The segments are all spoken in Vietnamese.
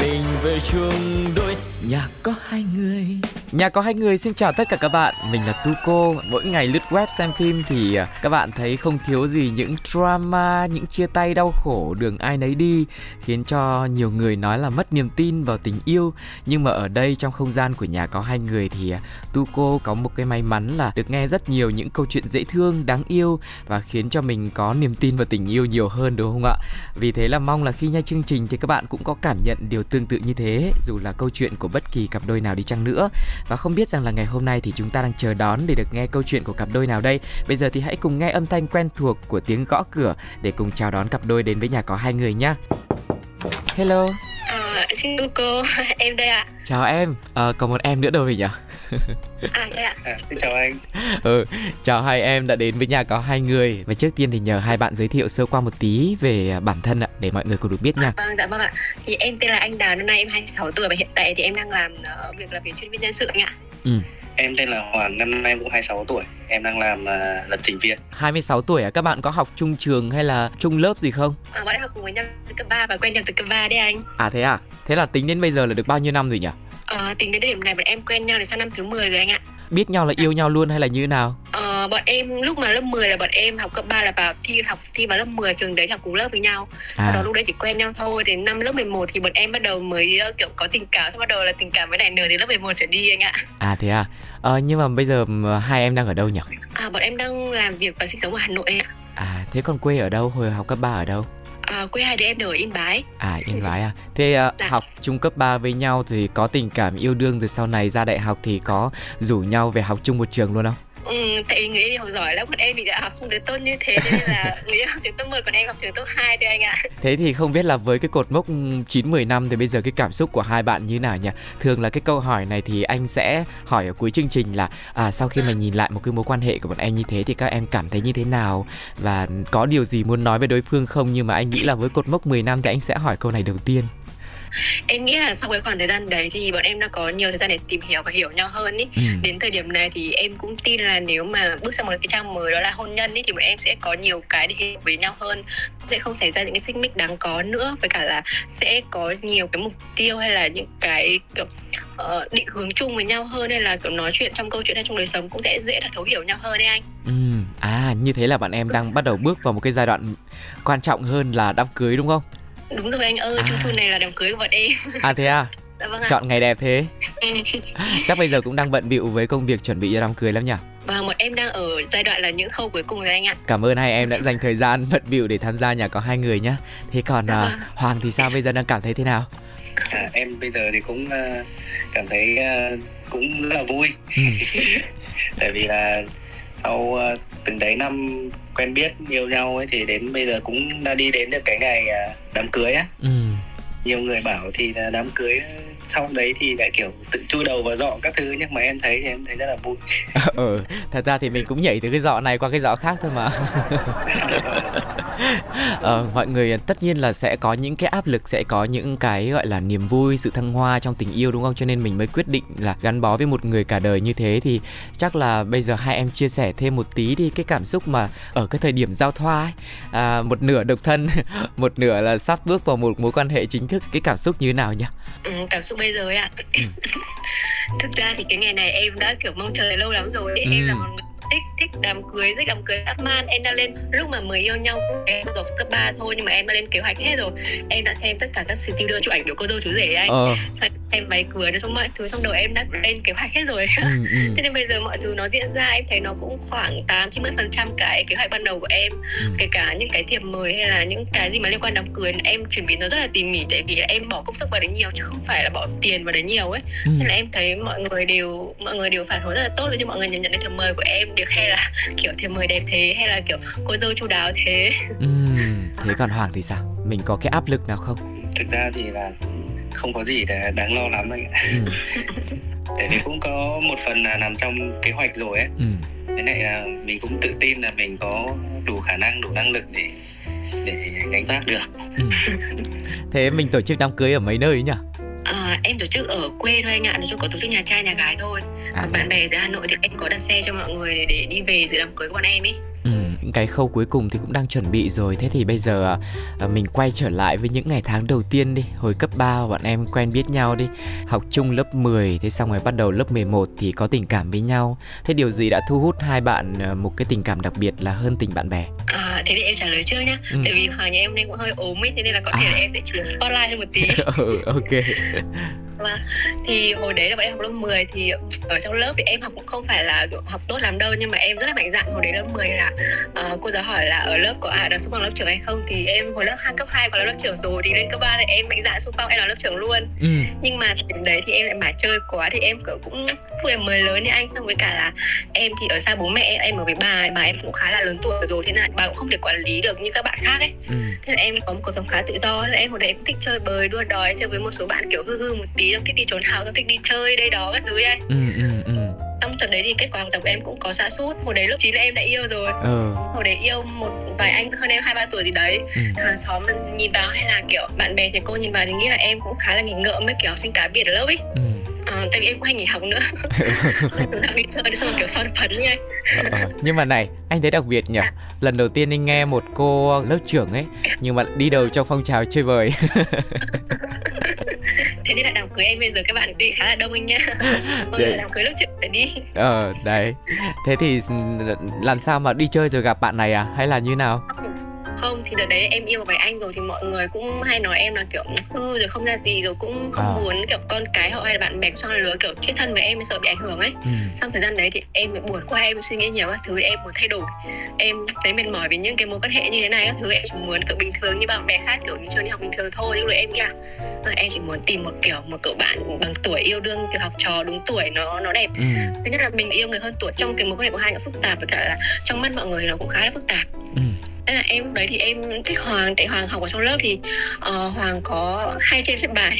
mình về chung đôi nhà có hai người. Nhà có hai người xin chào tất cả các bạn, mình là Tuco. Mỗi ngày lướt web xem phim thì à, các bạn thấy không thiếu gì những drama, những chia tay đau khổ đường ai nấy đi khiến cho nhiều người nói là mất niềm tin vào tình yêu. Nhưng mà ở đây trong không gian của nhà có hai người thì à, Tuco có một cái may mắn là được nghe rất nhiều những câu chuyện dễ thương, đáng yêu và khiến cho mình có niềm tin vào tình yêu nhiều hơn đúng không ạ? Vì thế là mong là khi nghe chương trình thì các bạn cũng có cảm nhận điều tương tự như thế dù là câu chuyện của bất kỳ cặp đôi nào đi chăng nữa. Và không biết rằng là ngày hôm nay thì chúng ta đang chờ đón để được nghe câu chuyện của cặp đôi nào đây. Bây giờ thì hãy cùng nghe âm thanh quen thuộc của tiếng gõ cửa để cùng chào đón cặp đôi đến với nhà có hai người nhé hello. À, xin chào cô, em đây ạ. chào em. À, còn một em nữa đâu rồi nhỉ À, đây ạ. À, xin chào anh. ừ chào hai em đã đến với nhà có hai người và trước tiên thì nhờ hai bạn giới thiệu sơ qua một tí về bản thân ạ để mọi người cùng được biết nha Vâng, dạ vâng ạ. Thì em tên là Anh Đào, năm nay em 26 tuổi và hiện tại thì em đang làm uh, việc là việc chuyên viên nhân sự anh ạ. ừ Em tên là Hoàng, năm nay em cũng 26 tuổi. Em đang làm uh, lập trình viên. 26 tuổi à các bạn có học chung trường hay là chung lớp gì không À, bọn em học cùng với nhau từ cấp 3 và quen nhau từ cấp 3 đấy anh. à thế à thế là tính đến bây giờ là được bao nhiêu năm rồi nhỉ Ờ, tính đến điểm này bọn em quen nhau thì sang năm thứ 10 rồi anh ạ. biết nhau là yêu nhau luôn hay là như thế nào Ờ, bọn em lúc mà lớp 10 là bọn em học cấp 3 là vào thi học thi vào lớp 10 trường đấy là cùng lớp với nhau. Sau đó à lúc đấy chỉ quen nhau thôi. Đến năm lớp 11 thì bọn em bắt đầu mới uh, kiểu có tình cảm. Sau bắt đầu là tình cảm với nảy nở từ lớp 11 trở đi anh ạ. à thế à ờ, nhưng mà bây giờ ừm, hai em đang ở đâu nhỉ À, bọn em đang làm việc và sinh sống ở Hà Nội ạ. à thế còn quê ở đâu hồi học cấp 3 ở đâu À, quê hai đứa em đều ở Yên Bái. à yên bái à thế à, Dạ. học chung cấp 3 với nhau thì có tình cảm yêu đương rồi sau này ra đại học thì có rủ nhau về học chung một trường luôn không Ừ, tại vì người em học giỏi lắm, còn em thì đã học không được tốt như thế nên là người em học trường top 1 còn em học trường top 2 thôi anh ạ. Thế thì không biết là với cái cột mốc 9-10 năm thì bây giờ cái cảm xúc của hai bạn như nào nhỉ? Thường là cái câu hỏi này thì anh sẽ hỏi ở cuối chương trình là à, sau khi mà nhìn lại một cái mối quan hệ của bọn em như thế thì các em cảm thấy như thế nào và có điều gì muốn nói với đối phương không nhưng mà anh nghĩ là với cột mốc 10 năm thì anh sẽ hỏi câu này đầu tiên. Em nghĩ là sau cái khoảng thời gian đấy thì bọn em đã có nhiều thời gian để tìm hiểu và hiểu nhau hơn ý. Ừ. Đến thời điểm này thì em cũng tin là nếu mà bước sang một cái trang mới đó là hôn nhân ý, thì bọn em sẽ có nhiều cái để hiểu với nhau hơn sẽ không xảy ra những cái xích mích đáng có nữa với cả là sẽ có nhiều cái mục tiêu hay là những cái kiểu ờ, định hướng chung với nhau hơn hay là kiểu nói chuyện trong câu chuyện hay trong đời sống cũng sẽ dễ là thấu hiểu nhau hơn đấy anh Ừ. À như thế là bạn em đang bắt đầu bước vào một cái giai đoạn quan trọng hơn là đám cưới đúng không? Đúng rồi anh ơi À. trung thu này là đám cưới của bọn em À thế à? dạ vâng ạ Chọn ngày đẹp thế. Ừ. Chắc bây giờ cũng đang bận bịu với công việc chuẩn bị cho đám cưới lắm nhỉ? Và bọn em đang ở giai đoạn là những khâu cuối cùng rồi anh ạ. Cảm ơn hai em đã dành thời gian bận bịu để tham gia nhà có hai người nhé. Thế còn Dạ à, vâng. Hoàng thì sao bây giờ đang cảm thấy thế nào? À, em bây giờ thì cũng uh, cảm thấy uh, cũng rất là vui. Ừ. Tại vì là sau uh, từng đấy năm quen biết yêu nhau ấy thì đến bây giờ cũng đã đi đến được cái ngày uh, đám cưới á. Ừ. Nhiều người bảo thì là đám cưới sau đấy thì lại kiểu tự chui đầu vào dọ các thứ nhưng mà em thấy thì em thấy rất là vui. ờ, thật ra thì mình cũng nhảy từ cái giỏ này qua cái giỏ khác thôi mà. ờ, mọi người tất nhiên là sẽ có những cái áp lực, sẽ có những cái gọi là niềm vui, sự thăng hoa trong tình yêu đúng không? Cho nên mình mới quyết định là gắn bó với một người cả đời như thế thì chắc là bây giờ hai em chia sẻ thêm một tí đi cái cảm xúc mà ở cái thời điểm giao thoa ấy, à, một nửa độc thân, một nửa là sắp bước vào một mối quan hệ chính thức, cái cảm xúc như thế nào nhỉ? Ừ, cảm xúc bây giờ ấy ạ. Thực ra thì cái ngày này em đã kiểu mong chờ lâu lắm rồi. ấy. Em là Ừ. một người thích thích đám cưới, thích đám cưới dã man. Em đã lên lúc mà mới yêu nhau em rồi cấp 3 thôi nhưng mà em đã lên kế hoạch hết rồi. Em đã xem tất cả các studio chụp ảnh của cô dâu chú rể anh. Ờ, Xong em váy cưới nói chung mọi thứ trong đầu em đã lên kế hoạch hết rồi. ừ, ừ. Thế nên bây giờ mọi thứ nó diễn ra em thấy nó cũng khoảng 8 90 phần trăm cái kế hoạch ban đầu của em Ừ. kể cả những cái thiệp mời hay là những cái gì mà liên quan đám cưới em chuẩn bị nó rất là tỉ mỉ tại vì em bỏ công sức vào đấy nhiều chứ không phải là bỏ tiền vào đấy nhiều ấy ừ. nên là em thấy mọi người đều mọi người đều phản hồi rất là tốt chứ mọi người nhận nhận đến thiệp mời của em đều khen là kiểu thiệp mời đẹp thế hay là kiểu cô dâu chu đáo thế Ừm, thế còn Hoàng thì sao? Mình có cái áp lực nào không? Thực ra thì là không có gì để đáng lo lắm anh ạ. Ừ, Tại vì cũng có một phần là nằm trong kế hoạch rồi ấy. ừ, Thế này là mình cũng tự tin là mình có đủ khả khả năng đủ năng lực để để gánh vác được ừ. thế mình tổ chức đám cưới ở mấy nơi nhỉ À, em tổ chức ở quê thôi anh ạ, nói chung có tổ chức nhà trai nhà gái thôi. À, bạn bè ở Hà Nội thì em có đặt xe cho mọi người để, để đi về dự đám cưới của bọn em ấy. Ừ, cái khâu cuối cùng thì cũng đang chuẩn bị rồi. Thế thì bây giờ à, mình quay trở lại với những ngày tháng đầu tiên đi. Hồi cấp 3 bọn em quen biết nhau đi. Học chung lớp 10 Thế xong rồi bắt đầu lớp 11 thì có tình cảm với nhau. Thế điều gì đã thu hút hai bạn à, một cái tình cảm đặc biệt là hơn tình bạn bè? À thế thì em trả lời trước nhá. Ừ. Tại vì Hoàng nhà em nên cũng hơi ốm ấy Thế nên là có thể à. là em sẽ chỉ spotlight hơn một tí. Ừ, ok Vâng. Thì hồi đấy là bọn em học lớp 10 thì ở trong lớp thì em học cũng không phải là học tốt lắm đâu nhưng mà em rất là mạnh dạn hồi đấy lớp 10 là uh, cô giáo hỏi là ở lớp có ai được xung phong lớp trưởng hay không thì em hồi lớp 2 cấp 2 có là lớp trưởng rồi thì lên cấp 3 thì em mạnh dạn xung phong em là lớp trưởng luôn. Ừ. Nhưng mà đấy thì em lại mải chơi quá thì em cũng lúc em mới lớn như anh xong với cả là em thì ở xa bố mẹ em ở với bà bà em cũng khá là lớn tuổi rồi thế là bà cũng không thể quản lý được như các bạn khác ấy. Ừ. Thế là em có một cuộc sống khá tự do là em hồi đấy cũng thích chơi bời đua đòi chơi với một số bạn kiểu hư hư một tí xong thích đi trốn học xong thích đi chơi đây đó các thứ ấy ừ, ừ, ừ. trong trận đấy thì kết quả học tập của em cũng có xa sút hồi đấy lúc 9 là em đã yêu rồi ừ. hồi đấy yêu một vài anh hơn em hai ba tuổi gì đấy ừ. hàng xóm nhìn vào hay là kiểu bạn bè thì cô nhìn vào thì nghĩ là em cũng khá là nghịch ngợm với kiểu học sinh cá biệt ở lớp ấy ừ. À, tại vì em cũng hay nghỉ học nữa. Đang đi chơi xong kiểu son phấn như anh ờ, nhưng mà này anh thấy đặc biệt nhỉ? À. lần đầu tiên anh nghe một cô lớp trưởng ấy nhưng mà đi đầu trong phong trào chơi bời thế nên là đám cưới em bây giờ các bạn đi khá là đông anh nhá bây giờ đám cưới lúc trước phải đi. Ờ đấy. Thế thì làm sao mà đi chơi rồi gặp bạn này à? Hay là như nào không thì đợt đấy em yêu với anh rồi thì mọi người cũng hay nói em là kiểu hư rồi không ra gì rồi cũng không à. muốn kiểu con cái họ hay là bạn bè trong lứa kiểu chết thân với em sợ bị ảnh hưởng ấy ừ. xong thời gian đấy thì em buồn qua em suy nghĩ nhiều các thứ em muốn thay đổi em thấy mệt mỏi vì những cái mối quan hệ như thế này các thứ em chỉ muốn kiểu bình thường như bạn bè khác kiểu đi chơi đi học bình thường thôi nhưng rồi em nghĩ là mà em chỉ muốn tìm một kiểu một cậu bạn bằng tuổi yêu đương kiểu học trò đúng tuổi nó nó đẹp ừ. thứ nhất là mình yêu người hơn tuổi trong cái mối quan hệ của hai nó phức tạp và cả là trong mắt mọi người nó cũng khá là phức tạp ừ nên là em đấy thì em thích hoàng tại hoàng học ở trong lớp thì uh, hoàng có hai trên xếp bài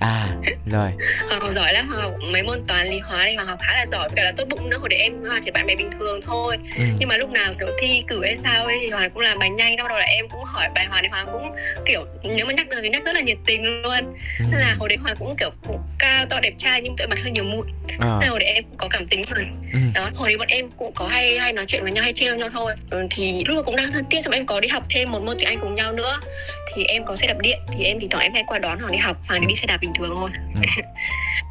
à rồi hoàng học giỏi lắm hoàng học mấy môn toán lý hóa thì hoàng học khá là giỏi cả là tốt bụng nữa hồi đấy em hoàng chỉ bạn bè bình thường thôi ừ. nhưng mà lúc nào kiểu thi cử hay sao ấy thì hoàng cũng làm bài nhanh sau đó là em cũng hỏi bài hoàng thì hoàng cũng kiểu nếu mà nhắc được thì nhắc rất là nhiệt tình luôn ừ. nên là hồi đấy hoàng cũng kiểu cao to đẹp trai nhưng tội mặt hơi nhiều mụn à. nên hồi đấy em cũng có cảm tính rồi ừ. đó hồi đấy bọn em cũng có hay hay nói chuyện với nhau hay trêu nhau thôi ừ, thì lúc đó cũng đang thân thiết xong em có đi học thêm một môn tiếng Anh cùng nhau nữa thì em có xe đạp điện thì em thì thoảng em hay qua đón Hoàng đi học Hoàng thì đi xe đạp bình thường thôi ừ.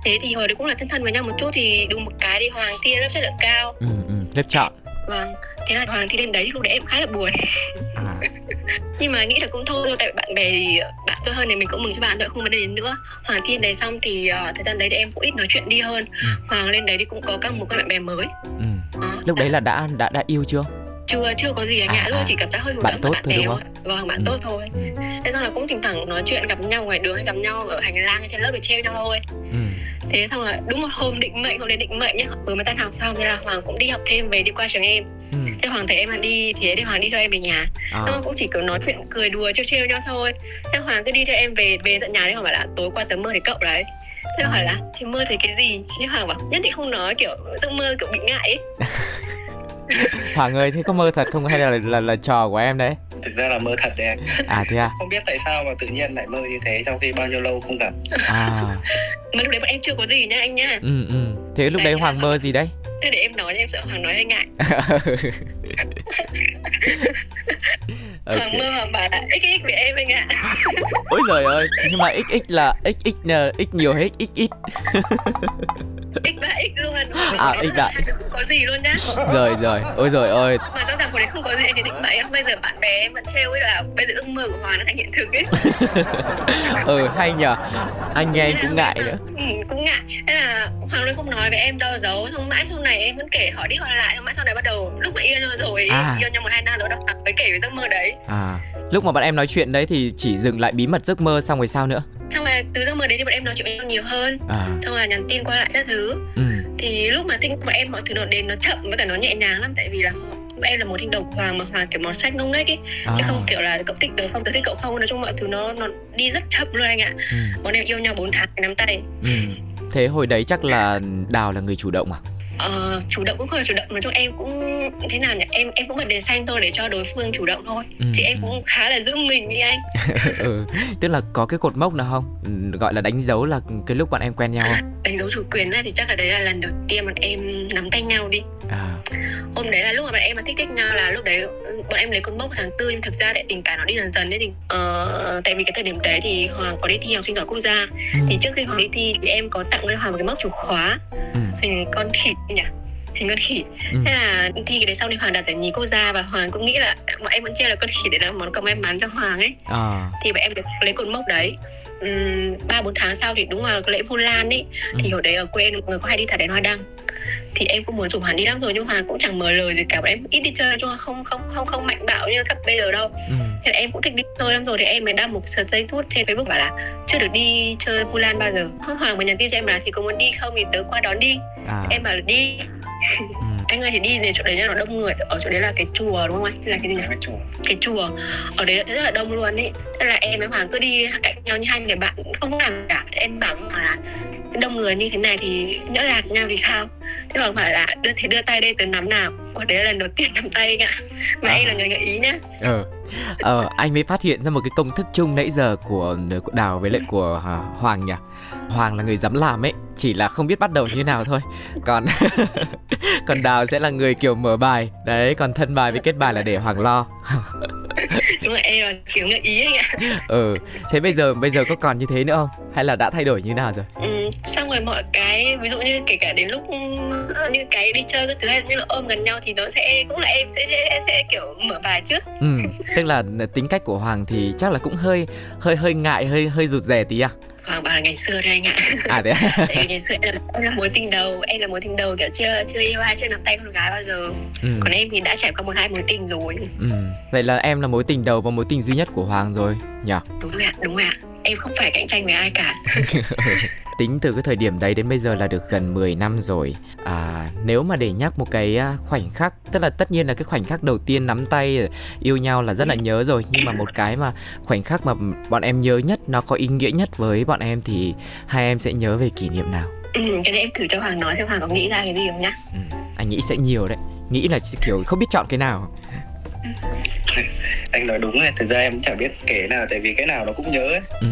thế thì hồi đấy cũng là thân thân với nhau một chút thì đúng một cái đi Hoàng thi lớp chất lượng cao ừ, ừ. lớp chọn vâng thế là Hoàng thi lên đấy lúc đấy em khá là buồn à. nhưng mà nghĩ là cũng thôi tại bạn bè thì bạn tốt hơn thì mình cũng mừng cho bạn thôi không vấn đề đến nữa Hoàng thi lên đấy xong thì uh, thời gian đấy thì em cũng ít nói chuyện đi hơn ừ. Hoàng lên đấy thì cũng có các một con bạn bè mới ừ. à, lúc đấy là đã đã đã yêu chưa chưa chưa có gì anh ạ à, luôn à. chỉ cảm giác hơi bạn tốt thôi đúng không vâng bạn ừ. tốt thôi ừ. thế xong là cũng thỉnh thoảng nói chuyện gặp nhau ngoài đường hay gặp nhau ở hành lang hay trên lớp để treo nhau thôi ừ. thế xong là đúng một hôm định mệnh hôm đấy định mệnh nhá vừa mới tan học xong thế là hoàng cũng đi học thêm về đi qua trường em ừ. thế hoàng thấy em là đi thì để hoàng đi cho em về nhà à. cũng chỉ kiểu nói chuyện cười đùa trêu trêu nhau thôi thế hoàng cứ đi theo em về về tận nhà đấy hoàng bảo là tối qua tớ mơ thấy cậu đấy thế à. hỏi là thì mơ thấy cái gì nhưng hoàng bảo nhất định không nói kiểu giấc mơ kiểu bị ngại ấy Hoàng ơi, thế có mơ thật không hay là là, là, là trò của em đấy? Thực ra là mơ thật đấy anh. À thế à? Không biết tại sao mà tự nhiên lại mơ như thế trong khi bao nhiêu lâu không gặp. À. mà lúc đấy bọn em chưa có gì nha anh nhá. Ừ ừ. Thế lúc đấy, đấy Hoàng mơ gì đấy? Thế để em nói em sợ Hoàng nói hơi ngại. okay. Hoàng mơ Hoàng bảo là XX với em anh ạ. Ôi giời ơi, nhưng mà XX là XX x nhiều hết XX x ba x luôn. À x ba không có gì luôn nhá. Rồi rồi. Ôi rồi ôi mà trong rằng hồi đấy không có gì thì định vậy bây giờ bạn bè em vẫn trêu ấy là bây giờ ước mơ của hòa nó thành hiện thực ấy. Ừ hay nhờ. Anh nghe cũng ngại nữa. Ừ, cũng ngại. Thế là hoàng luôn không nói với em đâu giấu xong mãi sau này em vẫn kể hỏi đi hỏi lại. Xong mãi sau này bắt đầu lúc mà yêu nhau rồi à. yêu nhau một hai năm rồi đọc mới kể về giấc mơ đấy. À. Lúc mà bạn em nói chuyện đấy thì chỉ dừng lại bí mật giấc mơ xong rồi sao nữa xong rồi từ giấc mơ đấy thì bọn em nói chuyện với nhau nhiều hơn à. xong rồi nhắn tin qua lại các thứ ừ. thì lúc mà tin của em mọi thứ nó đến nó chậm với cả nó nhẹ nhàng lắm tại vì là em là một thiên độc hoàng mà hoàng kiểu màu sách ngông nghếch ấy à. chứ không kiểu là cậu thích tớ không tớ thích cậu không nói chung mọi thứ nó nó đi rất chậm luôn anh ạ ừ. bọn em yêu nhau 4 tháng nắm tay ừ. thế hồi đấy chắc là đào là người chủ động à uh, chủ động cũng không phải chủ động. Nói chung em cũng thế nào nhỉ? Em em cũng bật đèn xanh thôi để cho đối phương chủ động thôi. Ừ, chị em ừ. cũng khá là giữ mình đi anh. Ừ, tức là có cái cột mốc nào không? Ừ, gọi là đánh dấu là cái lúc bọn em quen nhau không? Đánh dấu chủ quyền thì chắc là đấy là lần đầu tiên bọn em nắm tay nhau đi à. hôm đấy là lúc mà bọn em mà thích thích nhau là lúc đấy bọn em lấy cột mốc tháng tư nhưng thực ra tại tình cảm nó đi dần dần đấy thì uh, tại vì cái thời điểm đấy thì hoàng có đi thi học sinh giỏi quốc gia ừ. thì trước khi hoàng đi thi thì em có tặng cho hoàng một cái móc chìa khóa ừ. hình con khỉ nhỉ hình con khỉ ừ. thế là thi cái đấy sau thì hoàng đạt giải nhì quốc gia và hoàng cũng nghĩ là bọn em vẫn treo là con khỉ để làm món quà may mắn cho hoàng ấy à. thì bọn em được lấy cột mốc đấy ba bốn tháng sau thì đúng là lễ vu lan ấy ừ. thì hồi đấy ở quê người có hay đi thả đèn hoa đăng thì em cũng muốn rủ hắn đi lắm rồi nhưng mà cũng chẳng mở lời gì cả. Bọn em ít đi chơi chứ không không không không mạnh bạo như các bây giờ đâu. Ừ. thế là em cũng thích đi chơi lắm rồi thì em mới đăng một sợi dây thuốc trên facebook bảo là chưa được đi chơi Bulan bao giờ. Hoàng mới nhắn tin cho em là thì có muốn đi không thì tớ qua đón đi. À. em bảo là đi. Ừ. anh ơi thì đi đến chỗ đấy là đông người ở chỗ đấy là cái chùa đúng không anh? Là cái gì nhỉ? Cái chùa. Cái chùa. Ở đấy rất là đông luôn ấy. Thế là em với hoàng cứ đi cạnh nhau như hai người bạn không làm cả. Em bảo là đông người như thế này thì nhỡ lạc nhau thì sao? Chứ không phải là đưa thế đưa tay đây từ nắm nào. Ủa, đấy là lần đầu tiên nắm tay ạ. Mà à. em là người gợi ý nhá. Ờ. ờ anh mới phát hiện ra một cái công thức chung nãy giờ của, đào với lại của uh, hoàng nhỉ? Hoàng là người dám làm ấy chỉ là không biết bắt đầu như nào thôi. Còn còn đào sẽ là người kiểu mở bài. Đấy còn thân bài với kết bài là để hoàng lo. Đúng là em kiểu ngợi ý anh ạ. Ừ thế bây giờ bây giờ có còn như thế nữa không? Hay là đã thay đổi như nào rồi? Ừ, xong rồi mọi cái ví dụ như kể cả đến lúc như cái đi chơi các thứ hay như là ôm gần nhau thì nó sẽ cũng là em sẽ sẽ, sẽ kiểu mở bài trước. Ừ tức là tính cách của hoàng thì chắc là cũng hơi hơi hơi ngại hơi hơi rụt rè tí à? Hoàng bảo là ngày xưa đây anh ạ. À đấy. Tại vì ngày xưa em là, em là mối tình đầu Em là mối tình đầu kiểu chưa chưa yêu ai chưa nắm tay con gái bao giờ ừ. Còn em thì đã trải qua một hai mối tình rồi ừ. Vậy là em là mối tình đầu và mối tình duy nhất của Hoàng rồi nhỉ? Đúng ạ, đúng ạ Em không phải cạnh tranh với ai cả. Tính từ cái thời điểm đấy đến bây giờ là được gần 10 năm rồi. À, nếu mà để nhắc một cái à, khoảnh khắc tức là tất nhiên là cái khoảnh khắc đầu tiên nắm tay yêu nhau là rất là nhớ rồi. Nhưng mà một cái mà khoảnh khắc mà bọn em nhớ nhất nó có ý nghĩa nhất với bọn em thì hai em sẽ nhớ về kỷ niệm nào? Ừ, cái này em thử cho hoàng nói xem hoàng có nghĩ ra cái gì không nhá. Ừ, anh nghĩ sẽ nhiều đấy. Nghĩ là kiểu không biết chọn cái nào anh nói đúng rồi thực ra em chẳng biết kể nào, tại vì cái nào nó cũng nhớ ấy. Ừ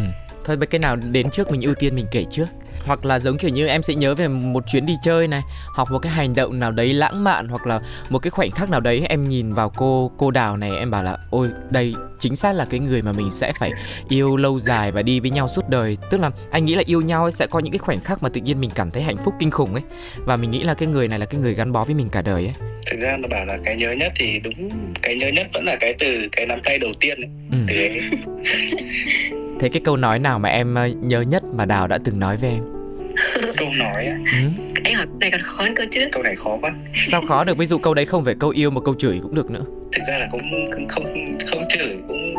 thôi cái nào đến trước mình ưu tiên mình kể trước hoặc là giống kiểu như em sẽ nhớ về một chuyến đi chơi này hoặc một cái hành động nào đấy lãng mạn hoặc là một cái khoảnh khắc nào đấy em nhìn vào cô cô đào này em bảo là ôi đây chính xác là cái người mà mình sẽ phải yêu lâu dài và đi với nhau suốt đời tức là anh nghĩ là yêu nhau ấy sẽ có những cái khoảnh khắc mà tự nhiên mình cảm thấy hạnh phúc kinh khủng ấy và mình nghĩ là cái người này là cái người gắn bó với mình cả đời ấy thực ra nó bảo là cái nhớ nhất thì đúng cái nhớ nhất vẫn là cái từ cái nắm tay đầu tiên ấy. Ừ. Thế cái câu nói nào mà em ờ, nhớ nhất mà Đào đã từng nói với em? câu nói á. Ừ. anh hỏi này còn khó hơn câu chứ câu này khó quá. Sao khó được? Ví dụ câu đấy không phải câu yêu mà câu chửi cũng được nữa. Thực ra là cũng không không, không chửi cũng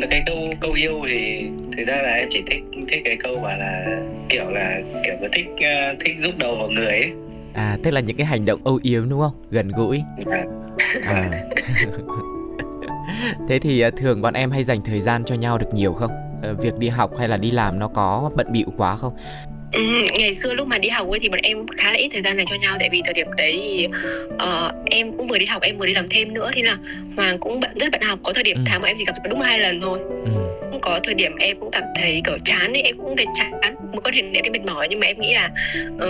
là cái câu câu yêu thì thực ra là em chỉ thích thích cái câu mà là kiểu là kiểu có thích uh, thích giúp đầu vào người ấy. À tức là những cái hành động âu yếm đúng không? Gần gũi. À. à. thế thì uh, thường bọn em hay dành thời gian cho nhau được nhiều không? Uh, việc đi học hay là đi làm nó có bận bịu quá không Ừ, ngày xưa lúc mà đi học ấy thì bọn em khá là ít thời gian dành cho nhau tại vì thời điểm đấy thì uh, em cũng vừa đi học em vừa đi làm thêm nữa thì là hoàng cũng bận rất bận học có thời điểm ừ. tháng mà em chỉ gặp đúng hai lần thôi ừ. Có thời điểm em cũng cảm thấy kiểu chán ấy em cũng thấy chán một có thể em mệt mỏi nhưng mà em nghĩ là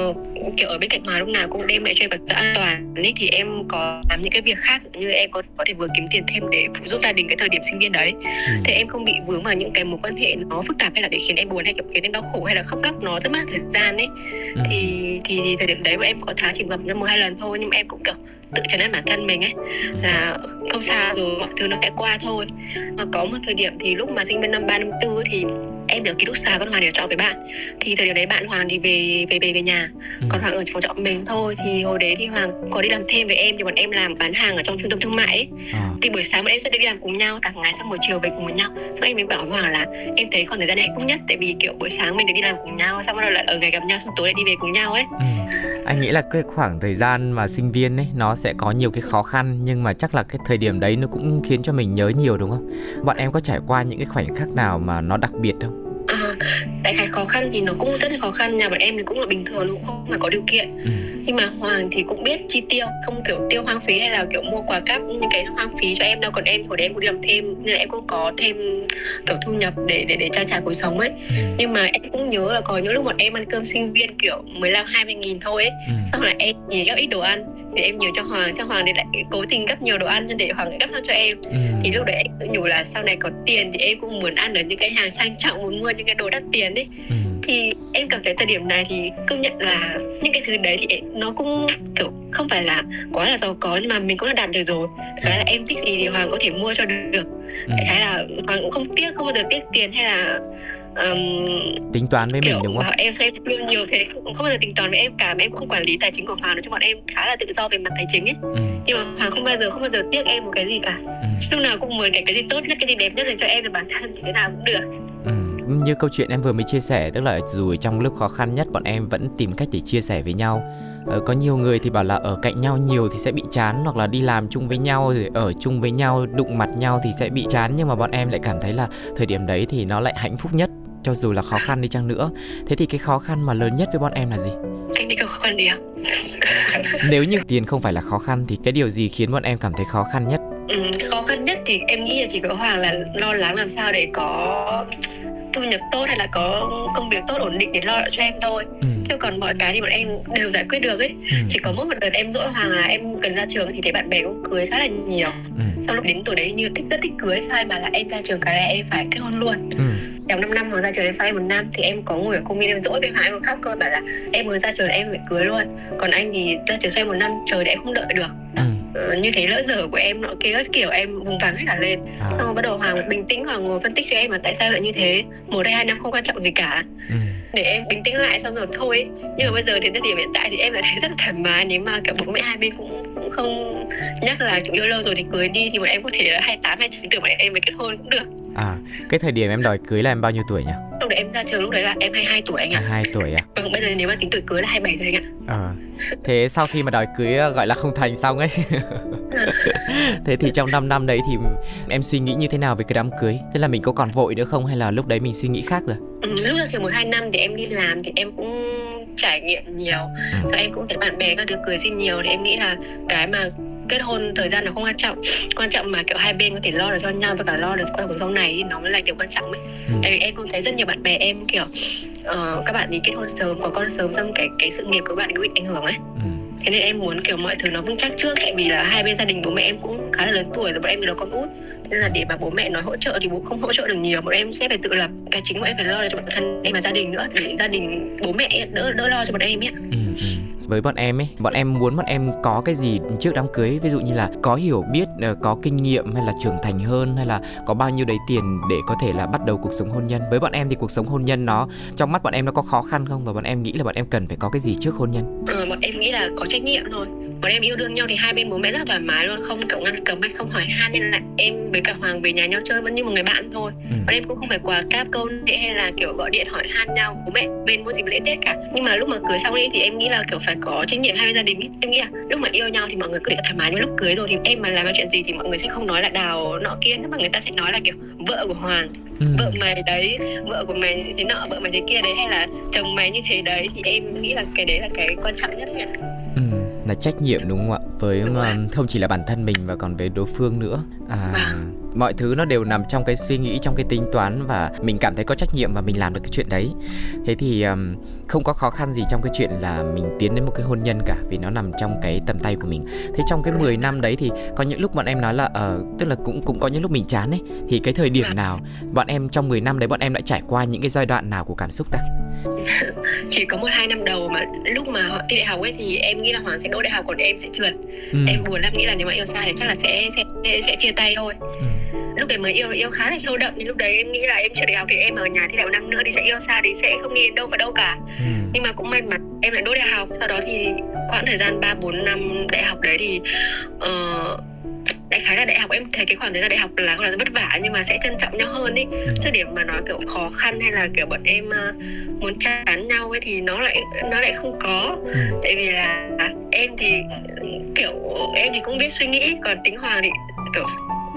uh, kiểu ở bên cạnh hoàng lúc nào cũng đem lại cho em vật an toàn ấy thì em có làm những cái việc khác như em có có thể vừa kiếm tiền thêm để phụ giúp gia đình cái thời điểm sinh viên đấy ừ. thì em không bị vướng vào những cái mối quan hệ nó phức tạp hay là để khiến em buồn hay kiểu khiến em đau khổ hay là khóc lóc nó rất mất thời gian ấy ừ. thì, thì thì thời điểm đấy bọn em có tháng chỉ gặp nhau một hai lần thôi nhưng mà em cũng kiểu tự chấn an bản thân mình ấy ừ. là không sao rồi mọi thứ nó sẽ qua thôi mà có một thời điểm thì lúc mà sinh viên năm ba năm tư thì em được ký túc xá con Hoàng để trọ với bạn. Thì thời điểm đấy bạn Hoàng thì về về về về nhà. Ừ. còn Hoàng ở phòng trọ mình thôi. Thì hồi đấy thì Hoàng có đi làm thêm với em thì bọn em làm bán hàng ở trong trung tâm thương mại ấy. À. thì buổi sáng bọn em sẽ đi làm cùng nhau cả ngày xong buổi chiều về cùng với nhau. Xong em mới bảo Hoàng là em thấy khoảng thời gian này hạnh phúc nhất. Tại vì kiểu buổi sáng mình được đi làm cùng nhau xong rồi lại ở ngày gặp nhau xong tối lại đi về cùng nhau ấy. Ừ. anh nghĩ là cái khoảng thời gian mà sinh viên ấy nó sẽ có nhiều cái khó khăn. Nhưng mà chắc là cái thời điểm đấy nó cũng khiến cho mình nhớ nhiều đúng không? Bọn em có trải qua những cái khoảnh khắc nào mà nó đặc biệt không mà tại cái khó khăn thì nó cũng rất là khó khăn nhà bọn em thì cũng là bình thường cũng không phải có điều kiện ừ. nhưng mà hoàng thì cũng biết chi tiêu không kiểu tiêu hoang phí hay là kiểu mua quà cáp những cái hoang phí cho em đâu còn em hồi đấy em cũng đi làm thêm nên là em cũng có thêm kiểu thu nhập để để để trang trải cuộc sống ấy Ừ. nhưng mà em cũng nhớ là có những lúc bọn em ăn cơm sinh viên kiểu 15 20 nghìn thôi ấy Ừ. xong là em thì gấp ít đồ ăn thì em nhiều cho hoàng xong hoàng thì lại cố tình gấp nhiều đồ ăn để hoàng lại gấp cho em Ừ. thì lúc đấy em tự nhủ là sau này có tiền thì em cũng muốn ăn ở những cái hàng sang trọng muốn mua những cái đồ đắt tiền ấy Ừ. thì em cảm thấy thời điểm này thì công nhận là những cái thứ đấy thì nó cũng kiểu không phải là quá là giàu có nhưng mà mình cũng đã đạt được rồi cái là em thích gì thì hoàng có thể mua cho được Ừ. cái là hoàng cũng không tiếc không bao giờ tiếc tiền hay là um, tính toán với mình đúng không em xem tiêu nhiều thế không, không bao giờ tính toán với em cả em không quản lý tài chính của hoàng nói chung bọn em khá là tự do về mặt tài chính ấy ừ. nhưng mà hoàng không bao giờ không bao giờ tiếc em một cái gì cả Ừ. lúc nào cũng muốn cái cái gì tốt nhất cái gì đẹp nhất dành cho em và bản thân thì thế nào cũng được Ừ. Như câu chuyện em vừa mới chia sẻ Tức là dù trong lúc khó khăn nhất Bọn em vẫn tìm cách để chia sẻ với nhau ờ, Có nhiều người thì bảo là ở cạnh nhau nhiều thì sẽ bị chán Hoặc là đi làm chung với nhau Rồi ở chung với nhau Đụng mặt nhau thì sẽ bị chán Nhưng mà bọn em lại cảm thấy là Thời điểm đấy thì nó lại hạnh phúc nhất cho dù là khó khăn đi chăng nữa Thế thì cái khó khăn mà lớn nhất với bọn em là gì? anh thì có khó khăn gì không Nếu như tiền không phải là khó khăn Thì cái điều gì khiến bọn em cảm thấy khó khăn nhất? ừ, khó khăn nhất thì em nghĩ là chỉ có hoàng là lo lắng làm sao để có thu nhập tốt hay là có công việc tốt ổn định để lo cho em thôi Ừ. chứ còn mọi cái thì bọn em đều giải quyết được ấy Ừ. chỉ có mỗi một đợt em dỗi hoàng là em cần ra trường thì thấy bạn bè cũng cưới khá là nhiều Ừ. sau lúc đến tuổi đấy như thích rất thích cưới sai mà là em ra trường cái là em phải kết hôn luôn Ừ. trong 5 năm hoàng ra trường em sau em một năm thì em có ngồi ở công viên em dỗi với hoàng em khóc cơ bảo là em mới ra trường em phải cưới luôn còn anh thì ra trường sau em một năm trời để em không đợi được Ừ. Ờ, như thế lỡ dở của em nọ kia kiểu em vùng vàng hết cả lên À. xong rồi bắt đầu hoàng bình tĩnh hoàng ngồi phân tích cho em là tại sao lại như thế một hay hai năm không quan trọng gì cả Ừ để em bình tĩnh lại xong rồi thôi. Nhưng mà bây giờ đến thời điểm hiện tại thì em lại thấy rất là thoải mái. Nếu mà cả bố mẹ hai bên cũng cũng không nhắc là kiểu yêu lâu rồi thì cưới đi thì bọn em có thể là 28 29 tuổi bọn em mới kết hôn cũng được. À, cái thời điểm em đòi cưới là em bao nhiêu tuổi nhỉ? Lúc đấy em ra trường lúc đấy là em 22 tuổi anh ạ 22 tuổi à? vâng bây giờ nếu mà tính tuổi cưới là 27 rồi anh ạ Ờ. Thế sau khi mà đòi cưới ờ, gọi là không thành xong ấy Thế thì trong 5 năm đấy thì em suy nghĩ như thế nào về cái đám cưới? Thế là mình có còn vội nữa không hay là lúc đấy mình suy nghĩ khác rồi? ừ, lúc ra trường một hai năm thì em đi làm thì em cũng trải nghiệm nhiều Ừ. rồi em cũng thấy bạn bè các đứa cưới xin nhiều thì em nghĩ là cái mà kết hôn thời gian nó không quan trọng quan trọng mà kiểu hai bên có thể lo được cho nhau và cả lo được cuộc sống này thì nó mới là điều quan trọng ấy Ừ. tại vì em cũng thấy rất nhiều bạn bè em kiểu ờ, các bạn ấy kết hôn sớm có con sớm xong cái cái sự nghiệp của bạn ấy bị ảnh hưởng ấy Ừ. thế nên em muốn kiểu mọi thứ nó vững chắc trước tại vì là hai bên gia đình bố mẹ em cũng khá là lớn tuổi rồi bọn em đều là con út Thế nên là để mà bố mẹ nói hỗ trợ thì bố không hỗ trợ được nhiều bọn em sẽ phải tự lập cái chính bọn em phải lo được cho bản thân em và gia đình nữa để gia đình bố mẹ đỡ đỡ lo cho bọn em ấy Ừ, ừ. Với bọn em ấy, bọn em muốn bọn em có cái gì trước đám cưới Ví dụ như là có hiểu biết, ờ, có kinh nghiệm hay là trưởng thành hơn Hay là có bao nhiêu đấy tiền để có thể là bắt đầu cuộc sống hôn nhân. Với bọn em thì cuộc sống hôn nhân nó, trong mắt bọn em nó có khó khăn không? Và bọn em nghĩ là bọn em cần phải có cái gì trước hôn nhân? Ừ, bọn em nghĩ là có trách nhiệm thôi bọn em yêu đương nhau thì hai bên bố mẹ rất là thoải mái luôn không kiểu ngăn cấm hay không hỏi han nên là em với cả hoàng về nhà nhau chơi vẫn như một người bạn thôi ừ. bọn em cũng không phải quà cáp câu nệ hay là kiểu gọi điện hỏi han nhau bố mẹ bên mua dịp lễ tết cả nhưng mà lúc mà cưới xong ấy thì em nghĩ là kiểu phải có trách nhiệm hai bên gia đình em nghĩ là lúc mà yêu nhau thì mọi người cứ để thoải mái nhưng lúc cưới rồi thì em mà làm chuyện gì thì mọi người sẽ không nói là đào nọ kia nữa mà người ta sẽ nói là kiểu vợ của hoàng Ừ. vợ mày đấy vợ của mày thế nọ vợ mày thế kia đấy hay là chồng mày như thế đấy thì em nghĩ là cái đấy là cái quan trọng nhất ấy. Ừ, là trách nhiệm đúng không ạ? Với um, không chỉ là bản thân mình mà còn với đối phương nữa. À Vâng. mọi thứ nó đều nằm trong cái suy nghĩ trong cái tính toán và mình cảm thấy có trách nhiệm và mình làm được cái chuyện đấy. Thế thì um, không có khó khăn gì trong cái chuyện là mình tiến đến một cái hôn nhân cả vì nó nằm trong cái tầm tay của mình. Thế trong cái 10 năm đấy thì có những lúc bọn em nói là ờ tức là cũng cũng có những lúc mình chán ấy. Thì cái thời điểm Vâng. nào bọn em trong 10 năm đấy bọn em đã trải qua những cái giai đoạn nào của cảm xúc ta chỉ có một hai năm đầu mà lúc mà họ thi đại học ấy thì em nghĩ là hoàng sẽ đỗ đại học còn em sẽ trượt ừ. em buồn lắm nghĩ là nếu mà yêu xa thì chắc là sẽ sẽ sẽ, chia tay thôi Ừ. lúc đấy mới yêu yêu khá là sâu đậm nên lúc đấy em nghĩ là em trượt đại học thì em ở nhà thi đại học năm nữa thì sẽ yêu xa thì sẽ không đi đến đâu vào đâu cả Ừ. nhưng mà cũng may mắn em lại đỗ đại học sau đó thì quãng thời gian 3 4 năm đại học đấy thì uh, đại khái là đại học em thấy cái khoảng thời gian đại học là là vất vả nhưng mà sẽ trân trọng nhau hơn ấy Ừ. chứ điểm mà nói kiểu khó khăn hay là kiểu bọn em ờ, muốn chán nhau ấy thì nó lại nó lại không có Ừ. tại vì là em thì kiểu em thì cũng biết suy nghĩ còn tính hoàng thì kiểu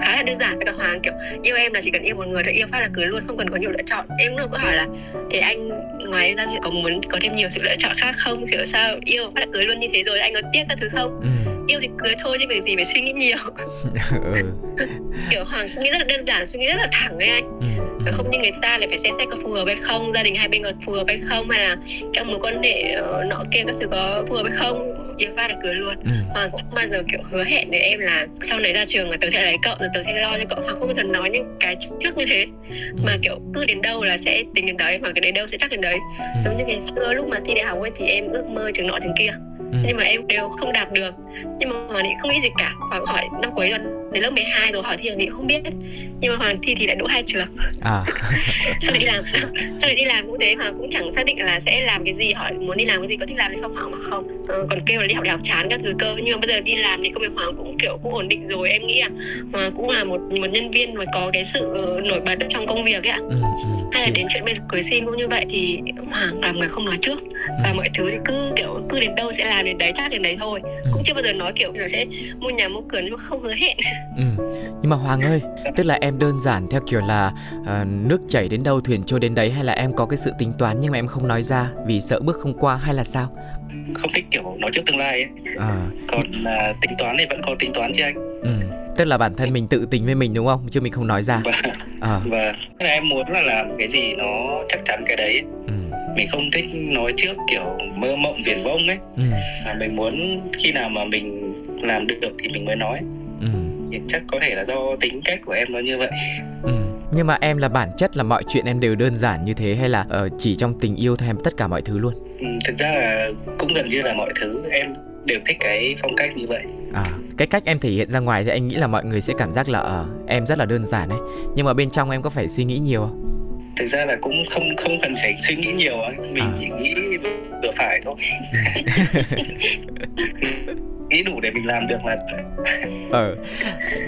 khá là đơn giản với cả hoàng kiểu yêu em là chỉ cần yêu một người thôi yêu phát là cưới luôn không cần có nhiều lựa chọn em luôn có hỏi là thì anh ngoài ra thì có muốn có thêm nhiều sự lựa chọn khác không kiểu sao yêu phát là cưới luôn như thế rồi anh có tiếc các thứ không ừ. Yêu thì cưới thôi chứ việc gì phải suy nghĩ nhiều ừ. kiểu hoàng suy nghĩ rất là đơn giản suy nghĩ rất là thẳng ấy anh Ừ. Và không như người ta lại phải xem xét có phù hợp hay không gia đình hai bên có phù hợp hay không hay là trong mối quan hệ ờ, nọ kia các thứ có phù hợp hay không yêu phát là cưới luôn Ừ. Hoàng cũng không bao giờ kiểu hứa hẹn với em là sau này ra trường là tớ sẽ lấy cậu rồi tớ sẽ lo cho cậu Hoàng không bao giờ nói những cái trước như thế Ừ. mà kiểu cứ đến đâu là sẽ tính đến đấy mà cái đến đâu sẽ chắc đến đấy giống như ngày xưa lúc mà thi đại học ấy thì em ước mơ trường nọ trường kia Ừ. nhưng mà em đều không đạt được nhưng mà hoàng thì không nghĩ gì cả và hỏi năm cuối rồi đến lớp 12 rồi hỏi thi gì cũng không biết. Nhưng mà hoàng thi thì lại đỗ hai trường. À. Sau này đi làm sau này đi làm cũng thế hoàng cũng chẳng xác định là sẽ làm cái gì hỏi muốn đi làm cái gì có thích làm hay không hoàng mà không. Ờ, còn kêu là đi học đại học chán các thứ cơ. Nhưng mà bây giờ đi làm thì công việc hoàng cũng kiểu cũng ổn định rồi. Em nghĩ là hoàng cũng là một một nhân viên mà có cái sự nổi bật trong công việc ấy ạ. Ừ. Ừ. hay là đến chuyện bây giờ cưới xin cũng như vậy thì hoàng là người không nói trước. Và mọi thứ thì cứ kiểu cứ đến đâu sẽ làm đến đấy chắc đến đấy thôi. Ừ. cũng chưa bao giờ nói kiểu là sẽ mua nhà mua cửa nhưng mà không hứa hẹn Ừ. Nhưng mà Hoàng ơi, tức là em đơn giản theo kiểu là ờ, nước chảy đến đâu thuyền trôi đến đấy hay là em có cái sự tính toán nhưng mà em không nói ra vì sợ bước không qua hay là sao? không thích kiểu nói trước tương lai ấy À, còn à, tính toán thì vẫn có tính toán chứ anh ừ. Tức là bản thân mình tự tính với mình đúng không? Chứ mình không nói ra. và À, và tức là em muốn là làm cái gì nó chắc chắn cái đấy ừ. mình không thích nói trước kiểu mơ mộng viển vông ấy Ừ. mà mình muốn khi nào mà mình làm được thì mình mới nói chắc có thể là do tính cách của em nó như vậy Ừ. Nhưng mà em là bản chất là mọi chuyện em đều đơn giản như thế hay là ờ, chỉ trong tình yêu thôi em tất cả mọi thứ luôn? ừ, thực ra là cũng gần như là mọi thứ em đều thích cái phong cách như vậy À, cái cách em thể hiện ra ngoài thì anh nghĩ là mọi người sẽ cảm giác là ờ em rất là đơn giản ấy. Nhưng mà bên trong em có phải suy nghĩ nhiều không? thực ra là cũng không không cần phải suy nghĩ nhiều mình À. chỉ nghĩ vừa phải thôi nghĩ đủ để mình làm được là Ờ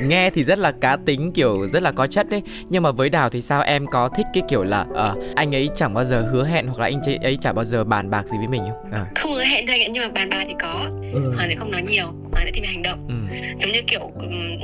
Nghe thì rất là cá tính kiểu rất là có chất đấy Nhưng mà với Đào thì sao em có thích cái kiểu là ờ Anh ấy chẳng bao giờ hứa hẹn hoặc là anh ấy chẳng bao giờ bàn bạc gì với mình không? À. không hứa hẹn anh ạ nhưng mà bàn bạc thì có Ừ. hoàng sẽ không nói nhiều hoàng sẽ tìm hành động Ừ giống như kiểu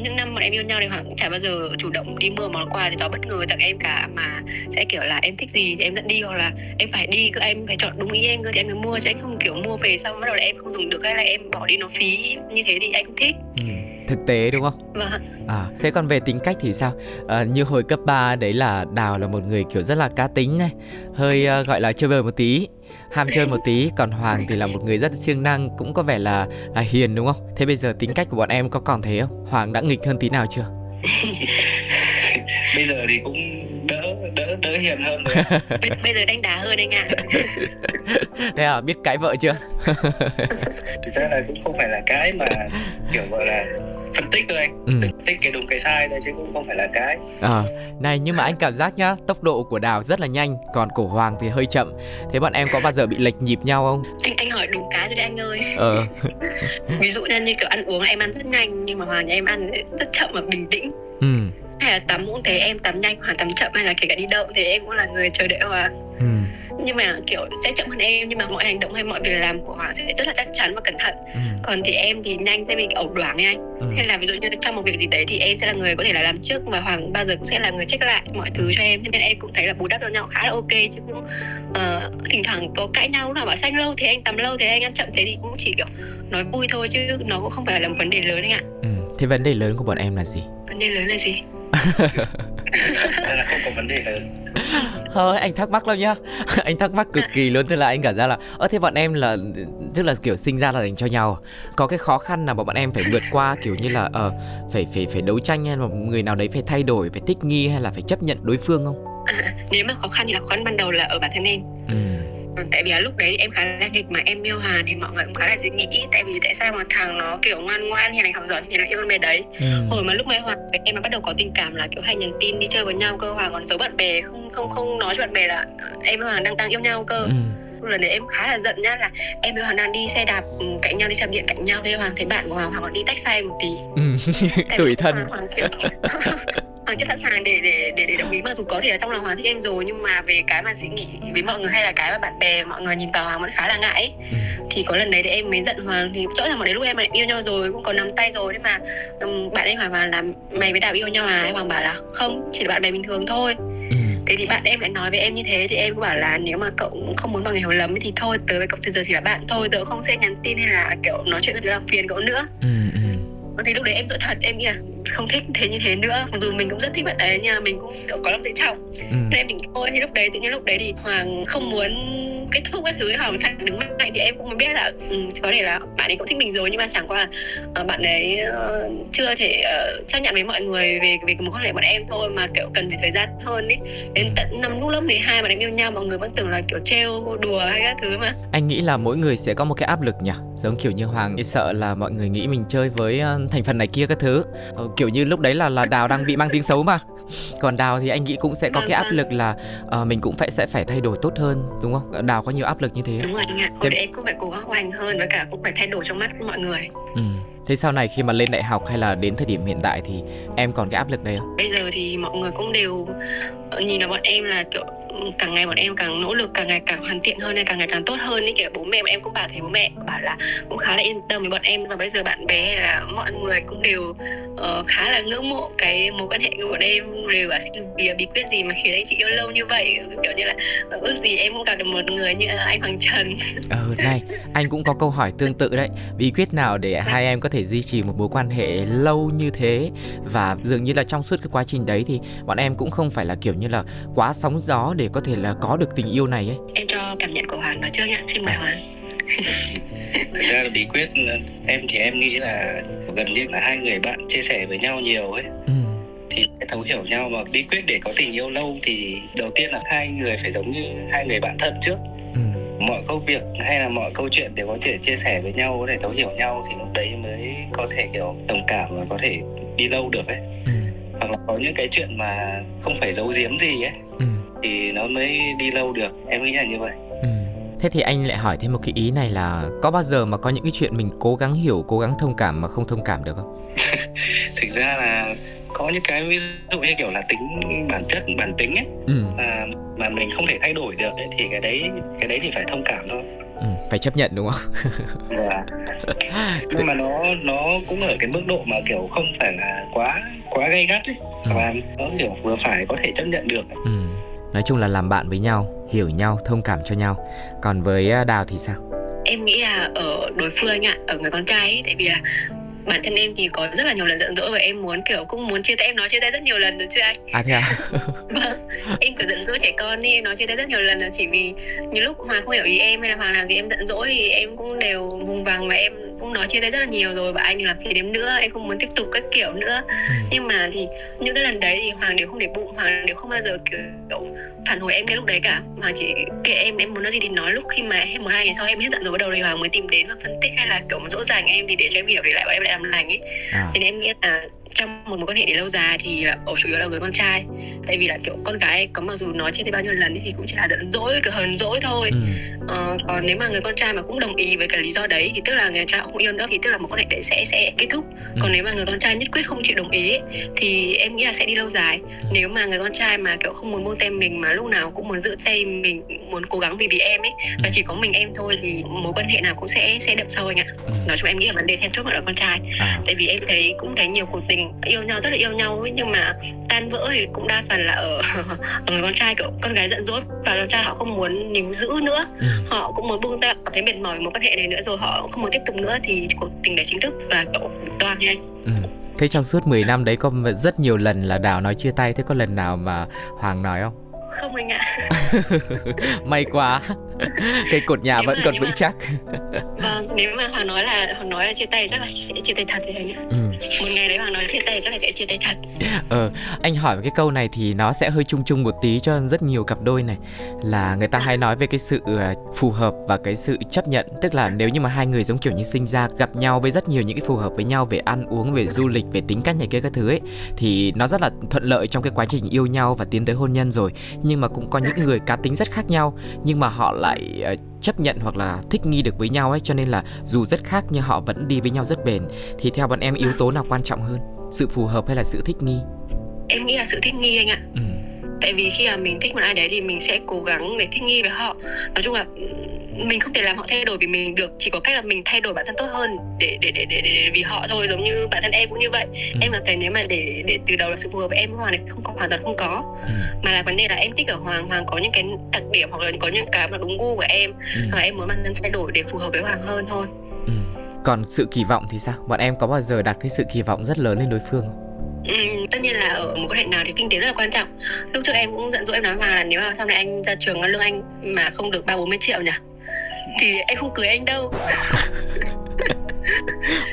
những năm bọn em yêu nhau thì hoàng cũng chả bao giờ chủ động đi mua món quà gì đó bất ngờ tặng em cả mà sẽ kiểu là em thích gì thì em dẫn đi hoặc là em phải đi cơ, em phải chọn đúng ý em cơ thì em mới mua, chứ anh không kiểu mua về xong bắt đầu là em không dùng được hay là em bỏ đi nó phí như thế thì anh không thích Ừ. Thực tế đúng không? và À, thế còn về tính cách thì sao? À, như hồi cấp 3 đấy là Đào là một người kiểu rất là cá tính này Hơi ờ, gọi là chơi bời một tí Ham chơi một tí Còn Hoàng thì là một người rất siêng năng Cũng có vẻ là là hiền đúng không? Thế bây giờ tính cách của bọn em có còn thế không? Hoàng đã nghịch hơn tí nào chưa? bây giờ thì cũng đỡ đỡ đỡ hiền hơn rồi bây, bây giờ đánh đá hơn anh ạ Thế à, biết cãi vợ chưa? thực ra là cũng không phải là cái mà kiểu gọi là phân tích thôi anh. Ừ. phân tích cái đúng cái sai thôi chứ cũng không phải là cái. À, này nhưng mà anh cảm giác nhá Tốc độ của Đào rất là nhanh Còn của Hoàng thì hơi chậm. Thế bọn em có bao giờ bị lệch nhịp nhau không? anh anh hỏi đúng cái rồi đấy anh ơi. Ờ. Ví dụ như, như kiểu ăn uống em ăn rất nhanh nhưng mà hoàng nhà em ăn rất chậm và bình tĩnh. Ừ hay là tắm cũng thế em tắm nhanh hoàng tắm chậm hay là kể cả đi đậu thì em cũng là người chờ đợi hoàng Ừ nhưng mà kiểu sẽ chậm hơn em nhưng mà mọi hành động hay mọi việc làm của hoàng sẽ rất là chắc chắn và cẩn thận Ừ. còn thì em thì nhanh sẽ bị ẩu đoáng ấy anh Ừ. hay là ví dụ như trong một việc gì đấy thì em sẽ là người có thể là làm trước và hoàng bao giờ cũng sẽ là người check lại mọi thứ cho em nên em cũng thấy là bù đắp cho nhau khá là ok chứ cũng ờ, thỉnh thoảng có cãi nhau nào bảo xanh lâu thì anh tắm lâu thì anh ăn chậm thế thì cũng chỉ kiểu nói vui thôi chứ nó cũng không phải là một vấn đề lớn anh ạ Ừ. Thế vấn đề lớn của bọn em là gì? vấn đề lớn là gì nên là không có vấn đề lớn Thôi anh thắc mắc lắm nhá. Anh thắc mắc cực kỳ luôn Tức là anh cảm giác là Ơ thế bọn em là Tức là kiểu sinh ra là dành cho nhau. Có cái khó khăn nào mà bọn em phải vượt qua Kiểu như là ờ phải phải phải đấu tranh hay là người nào đấy phải thay đổi Phải thích nghi hay là phải chấp nhận đối phương không? Nếu mà khó khăn thì là khó khăn ban đầu là ở bản thân em. Ừ tại vì là lúc đấy em khá là nghịch mà em yêu Hà thì mọi người cũng khá là dễ nghĩ tại vì tại sao mà thằng nó kiểu ngoan ngoan hiền lành học giỏi thì nó yêu con bé đấy Ừ. hồi mà lúc mà Hoàng em nó bắt đầu có tình cảm là kiểu hay nhắn tin đi chơi với nhau cơ Hoàng còn giấu bạn bè không không không nói cho bạn bè là em và Hoàng đang đang yêu nhau cơ Ừ. lần đấy em khá là giận nhá là em với hoàng đang đi xe đạp ừ, cạnh nhau đi xe điện cạnh nhau thế hoàng thấy bạn của hoàng hoàng còn đi tách xe một tí ừ. tuổi thân hoàng, hoàng kiểu Hoàng chưa sẵn sàng để để để để đồng ý mặc dù có thể là trong lòng Hoàng thích em rồi nhưng mà về cái mà suy nghĩ với mọi người hay là cái mà bạn bè mọi người nhìn vào Hoàng vẫn khá là ngại ấy. Ừ. thì có lần đấy để em mới giận Hoàng thì rõ ràng mà đến lúc em yêu nhau rồi cũng có nắm tay rồi nhưng mà um, bạn em hỏi Hoàng là mày với Đào yêu nhau à Hoàng bảo là không chỉ là bạn bè bình thường thôi ừ thế thì bạn em lại nói với em như thế thì em cũng bảo là nếu mà cậu không muốn mọi người hiểu lầm thì thôi tớ với cậu từ giờ chỉ là bạn thôi tớ không sẽ nhắn tin hay là kiểu nói chuyện với làm phiền cậu nữa ừ, ừ thì lúc đấy em dỗi thật em nghĩ là không thích thế như thế nữa. Mặc dù mình cũng rất thích bạn đấy mà mình cũng có lòng tự trọng. Ừ. nên em định thôi thì lúc đấy tự nhiên lúc đấy thì hoàng không muốn kết thúc các thứ hoàng phản đứng mạnh thì em cũng mới biết là um, có thể là bạn ấy cũng thích mình rồi nhưng mà chẳng qua là uh, bạn ấy uh, chưa thể uh, chấp nhận với mọi người về về một quan hệ bọn em thôi mà kiểu cần phải thời gian hơn ấy đến tận năm lúc lớp 12 mà em yêu nhau mọi người vẫn tưởng là kiểu trêu đùa hay các thứ mà. Anh nghĩ là mỗi người sẽ có một cái áp lực nhỉ? Giống kiểu như hoàng sợ là mọi người nghĩ mình chơi với thành phần này kia các thứ kiểu như lúc đấy là là đào đang bị mang tiếng xấu mà còn đào thì anh nghĩ cũng sẽ có cái áp vâng. lực là uh, mình cũng phải sẽ phải thay đổi tốt hơn đúng không đào có nhiều áp lực như thế đúng rồi anh ạ thế... em cũng phải cố gắng hoành hơn và cả cũng phải thay đổi trong mắt mọi người ừ. Thế sau này khi mà lên đại học hay là đến thời điểm hiện tại thì em còn cái áp lực đấy không? Bây giờ thì mọi người cũng đều ờ, nhìn vào bọn em là kiểu càng ngày bọn em càng nỗ lực càng ngày càng hoàn thiện hơn này, càng ngày càng tốt hơn ấy kiểu bố mẹ bọn em cũng bảo thấy bố mẹ bảo là cũng khá là yên tâm với bọn em. Và bây giờ bạn bè là mọi người cũng đều uh, khá là ngưỡng mộ cái mối quan hệ của bọn em đều bảo xin bí, bí quyết gì mà khiến anh chị yêu lâu như vậy. Kiểu như là ờ, ước gì em cũng gặp được một người như anh Hoàng Trần. Ờ này anh cũng có câu hỏi tương tự đấy. Bí quyết nào để hai em có thể duy trì một mối quan hệ lâu như thế? Và dường như là trong suốt cái quá trình đấy thì bọn em cũng không phải là kiểu như là quá sóng gió để có thể là có được tình yêu này ấy em cho cảm nhận của hoàng nói trước nhá xin mời à. hoàng thực ra là bí quyết em thì em nghĩ là gần như là hai người bạn chia sẻ với nhau nhiều ấy ừ. thì thấu hiểu nhau mà bí quyết để có tình yêu lâu thì đầu tiên là hai người phải giống như hai người bạn thân trước ừ. mọi công việc hay là mọi câu chuyện đều có thể chia sẻ với nhau có thể thấu hiểu nhau thì lúc đấy mới có thể kiểu đồng cảm và có thể đi lâu được ấy ừ. hoặc là có những cái chuyện mà không phải giấu giếm gì ấy ừ thì nó mới đi lâu được em nghĩ là như vậy ừ. Thế thì anh lại hỏi thêm một cái ý này là có bao giờ mà có những cái chuyện mình cố gắng hiểu, cố gắng thông cảm mà không thông cảm được không? Thực ra là có những cái ví dụ như kiểu là tính bản chất bản tính ấy ừ. à, mà mình không thể thay đổi được ấy, thì cái đấy cái đấy thì phải thông cảm thôi ừ, phải chấp nhận đúng không? Dạ. Nhưng mà nó nó cũng ở cái mức độ mà kiểu không phải là quá quá gay gắt ấy ừ. và nó kiểu vừa phải có thể chấp nhận được. Ừ nói chung là làm bạn với nhau, hiểu nhau, thông cảm cho nhau. Còn với à, đào thì sao? Em nghĩ là ở đối phương ạ ở người con trai ấy, tại vì là bản thân em thì có rất là nhiều lần giận dỗi và em muốn kiểu cũng muốn chia tay em nói chia tay rất nhiều lần rồi chưa anh. À thế à? Vâng em cứ giận dỗi trẻ con đi em nói chia tay rất nhiều lần rồi chỉ vì nhiều lúc hoàng không hiểu ý em hay là hoàng làm gì em giận dỗi thì em cũng đều vùng vằng và em cũng nói chia tay rất là nhiều rồi và anh làm phiền em nữa em không muốn tiếp tục các kiểu nữa. Ừ. nhưng mà thì những cái lần đấy thì hoàng đều không để bụng hoàng đều không bao giờ kiểu phản hồi em ngay lúc đấy cả. Hoàng chỉ kệ em em muốn nói gì thì nói lúc khi mà em một hai ngày sau em hết giận rồi bắt đầu thì hoàng mới tìm đến và phân tích hay là kiểu dỗ dành em thì để cho em hiểu để lại bọn em lại làm lành ấy à. thì em nghĩ là trong một mối quan hệ để lâu dài thì ở chủ yếu là người con trai tại vì là kiểu con gái có mặc dù nói trên bao nhiêu lần thì cũng chỉ là giận dỗi kiểu hờn dỗi thôi ừ. ờ, còn nếu mà người con trai mà cũng đồng ý với cái lý do đấy thì tức là người trai không yêu nữa thì tức là một quan hệ đấy sẽ sẽ kết thúc ừ. còn nếu mà người con trai nhất quyết không chịu đồng ý thì em nghĩ là sẽ đi lâu dài ừ. nếu mà người con trai mà kiểu không muốn buông tay mình mà lúc nào cũng muốn giữ tay mình muốn cố gắng vì vì em ấy ừ. và chỉ có mình em thôi thì mối quan hệ nào cũng sẽ sẽ đậm sâu anh ạ ừ. nói chung em nghĩ là vấn đề then chốt là con trai à. tại vì em thấy cũng thấy nhiều cuộc tình yêu nhau rất là yêu nhau ấy, nhưng mà tan vỡ thì cũng đa phần là ở, ở người con trai kiểu con gái giận dỗi và con trai họ không muốn níu giữ nữa ừ. họ cũng muốn buông tay cảm thấy mệt mỏi một quan hệ này nữa rồi họ không muốn tiếp tục nữa thì cuộc tình đấy chính thức là kiểu toan ừ. Thế trong suốt 10 năm đấy có rất nhiều lần là Đào nói chia tay Thế có lần nào mà Hoàng nói không? Không anh ạ May quá Cây cột nhà nếu vẫn mà, còn vững mà... chắc. Vâng, nếu mà Hoàng nói là Hoàng nói là chia tay chắc là sẽ chia tay thật anh ạ ừ. Một ngày đấy Hoàng nói chia tay chắc là sẽ chia tay thật. Ờ, anh hỏi cái câu này thì nó sẽ hơi chung chung một tí cho rất nhiều cặp đôi này. Là người ta à. hay nói về cái sự ờ, phù hợp và cái sự chấp nhận. Tức là nếu như mà hai người giống kiểu như sinh ra gặp nhau với rất nhiều những cái phù hợp với nhau Về ăn uống, về du lịch, về tính cách này kia các thứ ấy Thì nó rất là thuận lợi trong cái quá trình yêu nhau và tiến tới hôn nhân rồi. Nhưng mà cũng có những người cá tính rất khác nhau Nhưng mà họ lại uh, chấp nhận hoặc là thích nghi được với nhau ấy cho nên là dù rất khác nhưng họ vẫn đi với nhau rất bền. Thì theo bọn em yếu tố nào quan trọng hơn? Sự phù hợp hay là sự thích nghi? Em nghĩ là sự thích nghi anh ạ. Ừ tại vì khi mà mình thích một ai đấy thì mình sẽ cố gắng để thích nghi với họ nói chung là mình không thể làm họ thay đổi vì mình được chỉ có cách là mình thay đổi bản thân tốt hơn để để để để, để vì họ thôi giống như bản thân em cũng như vậy ừ. em cảm thấy nếu mà để để từ đầu là sự phù hợp với em hoàng thì không có hoàn toàn không có ừ. mà là vấn đề là em thích ở hoàng hoàng có những cái đặc điểm hoặc là có những cái mà đúng gu của em ừ. và em muốn bản thân thay đổi để phù hợp với hoàng hơn thôi ừ. còn sự kỳ vọng thì sao bọn em có bao giờ đặt cái sự kỳ vọng rất lớn lên đối phương không Ừ, tất nhiên là ở một quan hệ nào thì kinh tế rất là quan trọng lúc trước em cũng dặn dỗ em nói mà là nếu mà sau này anh ra trường lương anh mà không được ba bốn mươi triệu nhỉ thì em không cưới anh đâu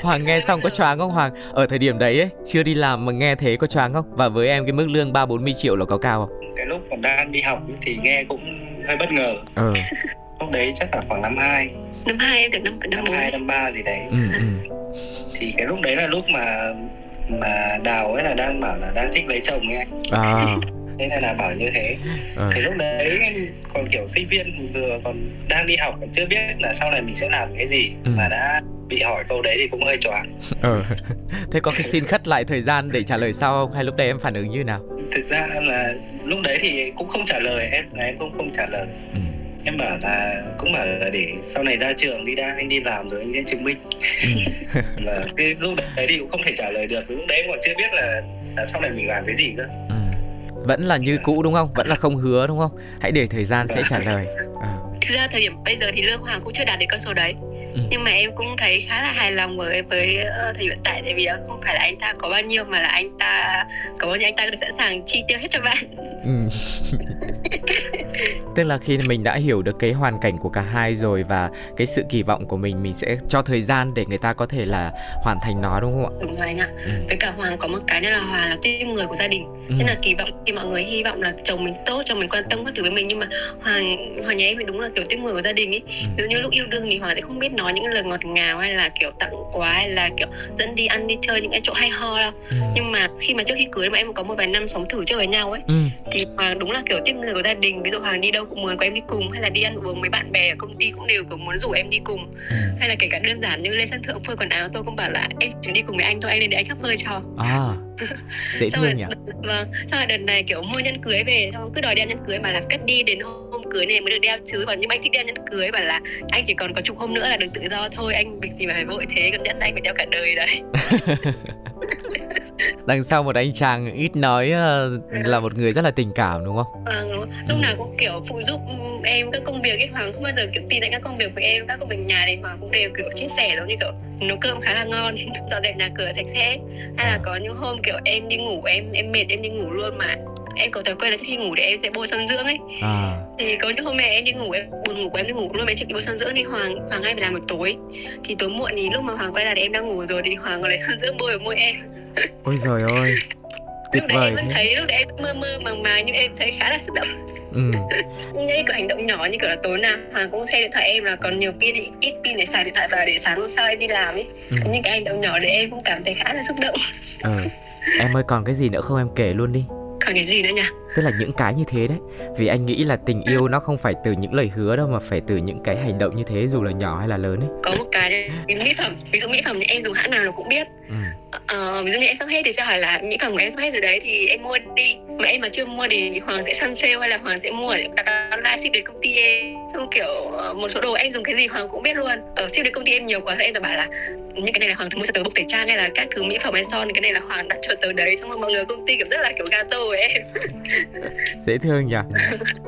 Hoàng nghe xong có choáng không Hoàng? Ở thời điểm đấy ấy, chưa đi làm mà nghe thế có choáng không? Và với em cái mức lương ba bốn mươi triệu là có cao không? Cái lúc còn đang đi học thì nghe cũng hơi bất ngờ. Ừ. lúc đấy chắc là khoảng năm 2 Năm 2 em tưởng năm năm 2, năm 3 gì đấy. Ừ, ừ. Thì cái lúc đấy là lúc mà mà đào ấy là đang bảo là đang thích lấy chồng nghe à. Thế nên là bảo như thế. À. thì lúc đấy còn kiểu sinh viên vừa còn đang đi học còn chưa biết là sau này mình sẽ làm cái gì ừ. mà đã bị hỏi câu đấy thì cũng hơi choáng. Ừ. thế có cái xin khất lại thời gian để trả lời sau không? Hay lúc đấy em phản ứng như nào? Thực ra là lúc đấy thì cũng không trả lời em là em không không trả lời. Ừ em bảo là cũng bảo là để sau này ra trường đi đã anh đi làm rồi anh sẽ chứng minh là ừ. cái lúc đấy thì cũng không thể trả lời được lúc đấy còn chưa biết là là sau này mình làm cái gì cơ ừ. vẫn là như cũ đúng không vẫn là không hứa đúng không hãy để thời gian sẽ trả lời à. thực ra thời điểm bây giờ thì lương hoàng cũng chưa đạt đến con số đấy ừ. nhưng mà em cũng thấy khá là hài lòng với với uh, thời hiện tại tại vì không phải là anh ta có bao nhiêu mà là anh ta có bao nhiêu anh ta sẵn sàng chi tiêu hết cho bạn ừ. tức là khi mình đã hiểu được cái hoàn cảnh của cả hai rồi và cái sự kỳ vọng của mình mình sẽ cho thời gian để người ta có thể là hoàn thành nó đúng không ạ đúng rồi anh ạ ừ. với cả hoàng có một cái nữa là hoàng là tim người của gia đình ừ. nên là kỳ vọng khi mọi người hy vọng là chồng mình tốt chồng mình quan tâm các thứ với mình nhưng mà hoàng hoàng nhà em thì đúng là kiểu tim người của gia đình ấy ừ. ví như lúc yêu đương thì hoàng sẽ không biết nói những lời ngọt ngào hay là kiểu tặng quà hay là kiểu dẫn đi ăn đi chơi những cái chỗ hay ho đâu ừ. nhưng mà khi mà trước khi cưới mà em có một vài năm sống thử chơi với nhau ấy ừ. thì hoàng đúng là kiểu tiếp người của gia đình ví dụ hoàng đi đâu cũng muốn có em đi cùng hay là đi ăn uống với bạn bè ở công ty cũng đều kiểu muốn rủ em đi cùng. Ừ. hay là kể cả đơn giản như lên sân thượng phơi quần áo tôi cũng bảo là em chỉ đi cùng với anh thôi anh lên để anh khắp phơi cho. À dễ thương rồi, nhỉ? vâng sau rồi đợt này kiểu mua nhẫn cưới về xong cứ đòi đeo nhẫn cưới mà là cất đi đến hôm cưới này mới được đeo chứ. Còn nhưng anh thích đeo nhẫn cưới bảo là anh chỉ còn có chục hôm nữa là được tự do thôi anh việc gì mà phải vội thế còn nhẫn anh phải đeo cả đời đấy đằng sau một anh chàng ít nói ờ, là một người rất là tình cảm đúng không? Vâng, đúng. lúc nào cũng kiểu phụ giúp em các công việc ấy Hoàng không bao giờ kiểu tin tại các công việc với em các công việc nhà thì Hoàng cũng đều kiểu chia sẻ giống như kiểu nấu cơm khá là ngon dọn dẹp nhà cửa sạch sẽ hay là có những hôm kiểu em đi ngủ em em mệt em đi ngủ luôn mà em có thói quen là trước khi ngủ thì em sẽ bôi son dưỡng ấy. À. thì có những hôm mẹ em đi ngủ em buồn ngủ của em đi ngủ luôn chưa kịp bôi son dưỡng thì hoàng hoàng hay phải làm một tối. Thì tối muộn thì lúc mà hoàng quay lại thì em đang ngủ rồi thì hoàng còn lấy son dưỡng bôi ở môi em. Ôi rồi ơi tuyệt lúc đấy em vẫn thấy lúc đấy em mơ mơ màng màng nhưng em thấy khá là xúc động. Ừ. những cái hành động nhỏ như kiểu là tối nào hoàng cũng xem điện thoại em là còn nhiều pin ít pin để xài điện thoại và để sáng hôm sau em đi làm ấy. Ừ. những cái hành động nhỏ để em cũng cảm thấy khá là xúc động. Ừ. em ơi còn cái gì nữa không? Em kể luôn đi còn cái gì nữa nhỉ? Tức là những cái như thế đấy. Vì anh nghĩ là tình yêu nó không phải từ những lời hứa đâu mà phải từ những cái hành động như thế dù là nhỏ hay là lớn ấy. Có một cái mỹ phẩm. Ví dụ mỹ phẩm thì em dùng hãng nào nó cũng biết. Ừ. ờ, ví dụ như em sắp hết thì sẽ hỏi là mỹ phẩm của em sắp hết rồi đấy thì em mua đi. Mà em mà chưa mua thì hoàng sẽ săn sale hay là hoàng sẽ mua đặt online ship đến công ty em xong kiểu ờ, một số đồ em dùng cái gì hoàng cũng biết luôn. Ở ship đến công ty em nhiều quá thì em phải bảo là những cái này là hoàng mua cho tớ bột tẩy trang hay là các thứ mỹ phẩm hay son cái này là hoàng đặt cho tớ đấy. Xong rồi mọi người công ty kiểu rất là kiểu gato với em. Dễ thương nhỉ?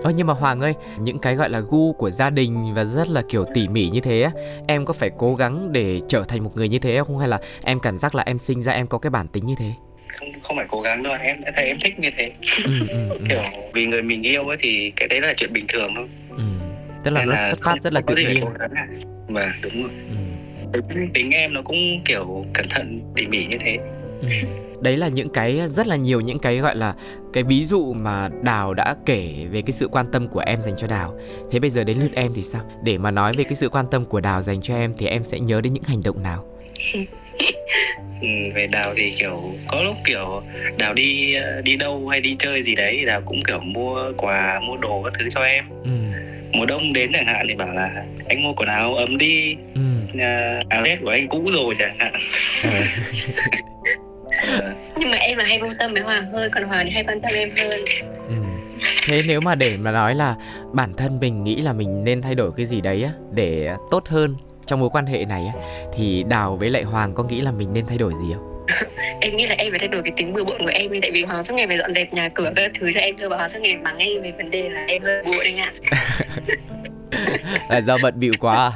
Ơ nhưng mà hoàng ơi những cái gọi là gu của gia đình và rất là kiểu tỉ mỉ như thế á em có phải cố gắng để trở thành một người như thế không? Hay là em cảm giác là em sinh ra em có cái bản tính như thế? Không không phải cố gắng đâu em thấy em thích như thế. Ừ, ừ, ừ. kiểu vì người mình yêu ấy thì cái đấy là chuyện bình thường thôi. Ừ. tức là Nên nó xuất phát rất là tự nhiên. mà đúng rồi. Ừ. tính em nó cũng kiểu cẩn thận tỉ mỉ như thế. Ừ. Đấy là những cái rất là nhiều những cái gọi là cái ví dụ mà đào đã kể về cái sự quan tâm của em dành cho đào. Thế bây giờ đến lượt em thì sao? Để mà nói về cái sự quan tâm của đào dành cho em thì em sẽ nhớ đến những hành động nào? Ừ, về đào thì kiểu có lúc kiểu đào đi đi đâu hay đi chơi gì đấy đào cũng kiểu mua quà mua đồ các thứ cho em. Ừ mùa đông đến chẳng hạn thì bảo là anh mua quần áo ấm đi ừ. áo vest của anh cũ rồi chẳng hạn ừ. nhưng mà em là hay quan tâm với Hoàng hơn còn Hoàng thì hay quan tâm em hơn ừ. thế nếu mà để mà nói là bản thân mình nghĩ là mình nên thay đổi cái gì đấy á để tốt hơn trong mối quan hệ này á thì đào với lại hoàng có nghĩ là mình nên thay đổi gì không em nghĩ là em phải thay đổi cái tính bừa bộn của em tại vì hoàng suốt ngày phải dọn dẹp nhà cửa các thứ cho em thôi và hoàng suốt ngày mắng em về vấn đề là em hơi bừa anh ạ là do bận bịu quá à?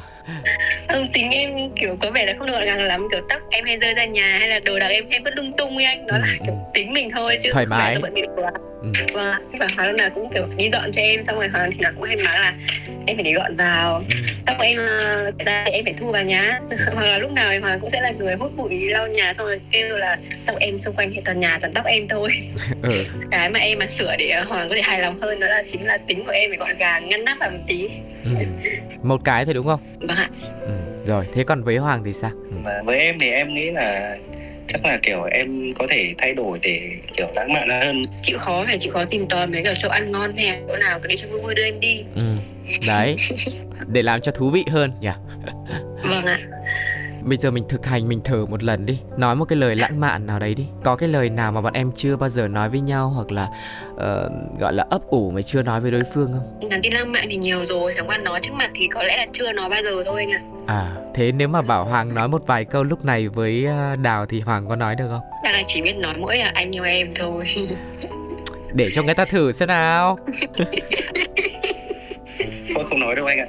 ừ, tính em kiểu có vẻ là không được gọn gàng lắm kiểu tóc em hay rơi ra nhà hay là đồ đạc em hay vứt lung tung với anh đó ừ, là kiểu ừ. tính mình thôi chứ thoải mái không phải bận quá ừ. và và hoàng lúc nào cũng kiểu đi dọn cho em xong rồi hoàng thì nó cũng hay nói là em phải để gọn vào ừ. tóc em ờ, ra em phải thu vào nhá hoặc là lúc nào hoàng cũng sẽ là người hút bụi lau nhà xong rồi kêu là tóc em xung quanh hệ toàn nhà toàn tóc em thôi ừ. cái mà em mà sửa để hoàng có thể hài lòng hơn đó là chính là tính của em phải gọn gàng ngăn nắp vào một tí ừ. một cái thôi đúng không vâng ạ ừ rồi thế còn với hoàng thì sao ừ. với em thì em nghĩ là chắc là kiểu em có thể thay đổi để kiểu lãng mạn hơn. Chịu khó phải chịu khó tìm tòi mấy kiểu chỗ ăn ngon nè chỗ nào cái đi cho vui vui đưa em đi. Ừ. đấy. Để làm cho thú vị hơn nhỉ? Vâng ạ Bây giờ mình thực hành mình thử một lần đi. Nói một cái lời lãng mạn nào đấy đi. Có cái lời nào mà bọn em chưa bao giờ nói với nhau Hoặc là uh, gọi là ấp ủ mà chưa nói với đối phương không? Nhắn tin lãng mạn thì nhiều rồi Chẳng qua nói trước mặt thì có lẽ là chưa nói bao giờ thôi anh ạ. À thế nếu mà bảo Hoàng nói một vài câu lúc này với ờ, Đào thì Hoàng có nói được không? Chắc là chỉ biết nói mỗi là anh yêu em thôi. Để cho người ta thử xem nào. Tôi không nói đâu anh ạ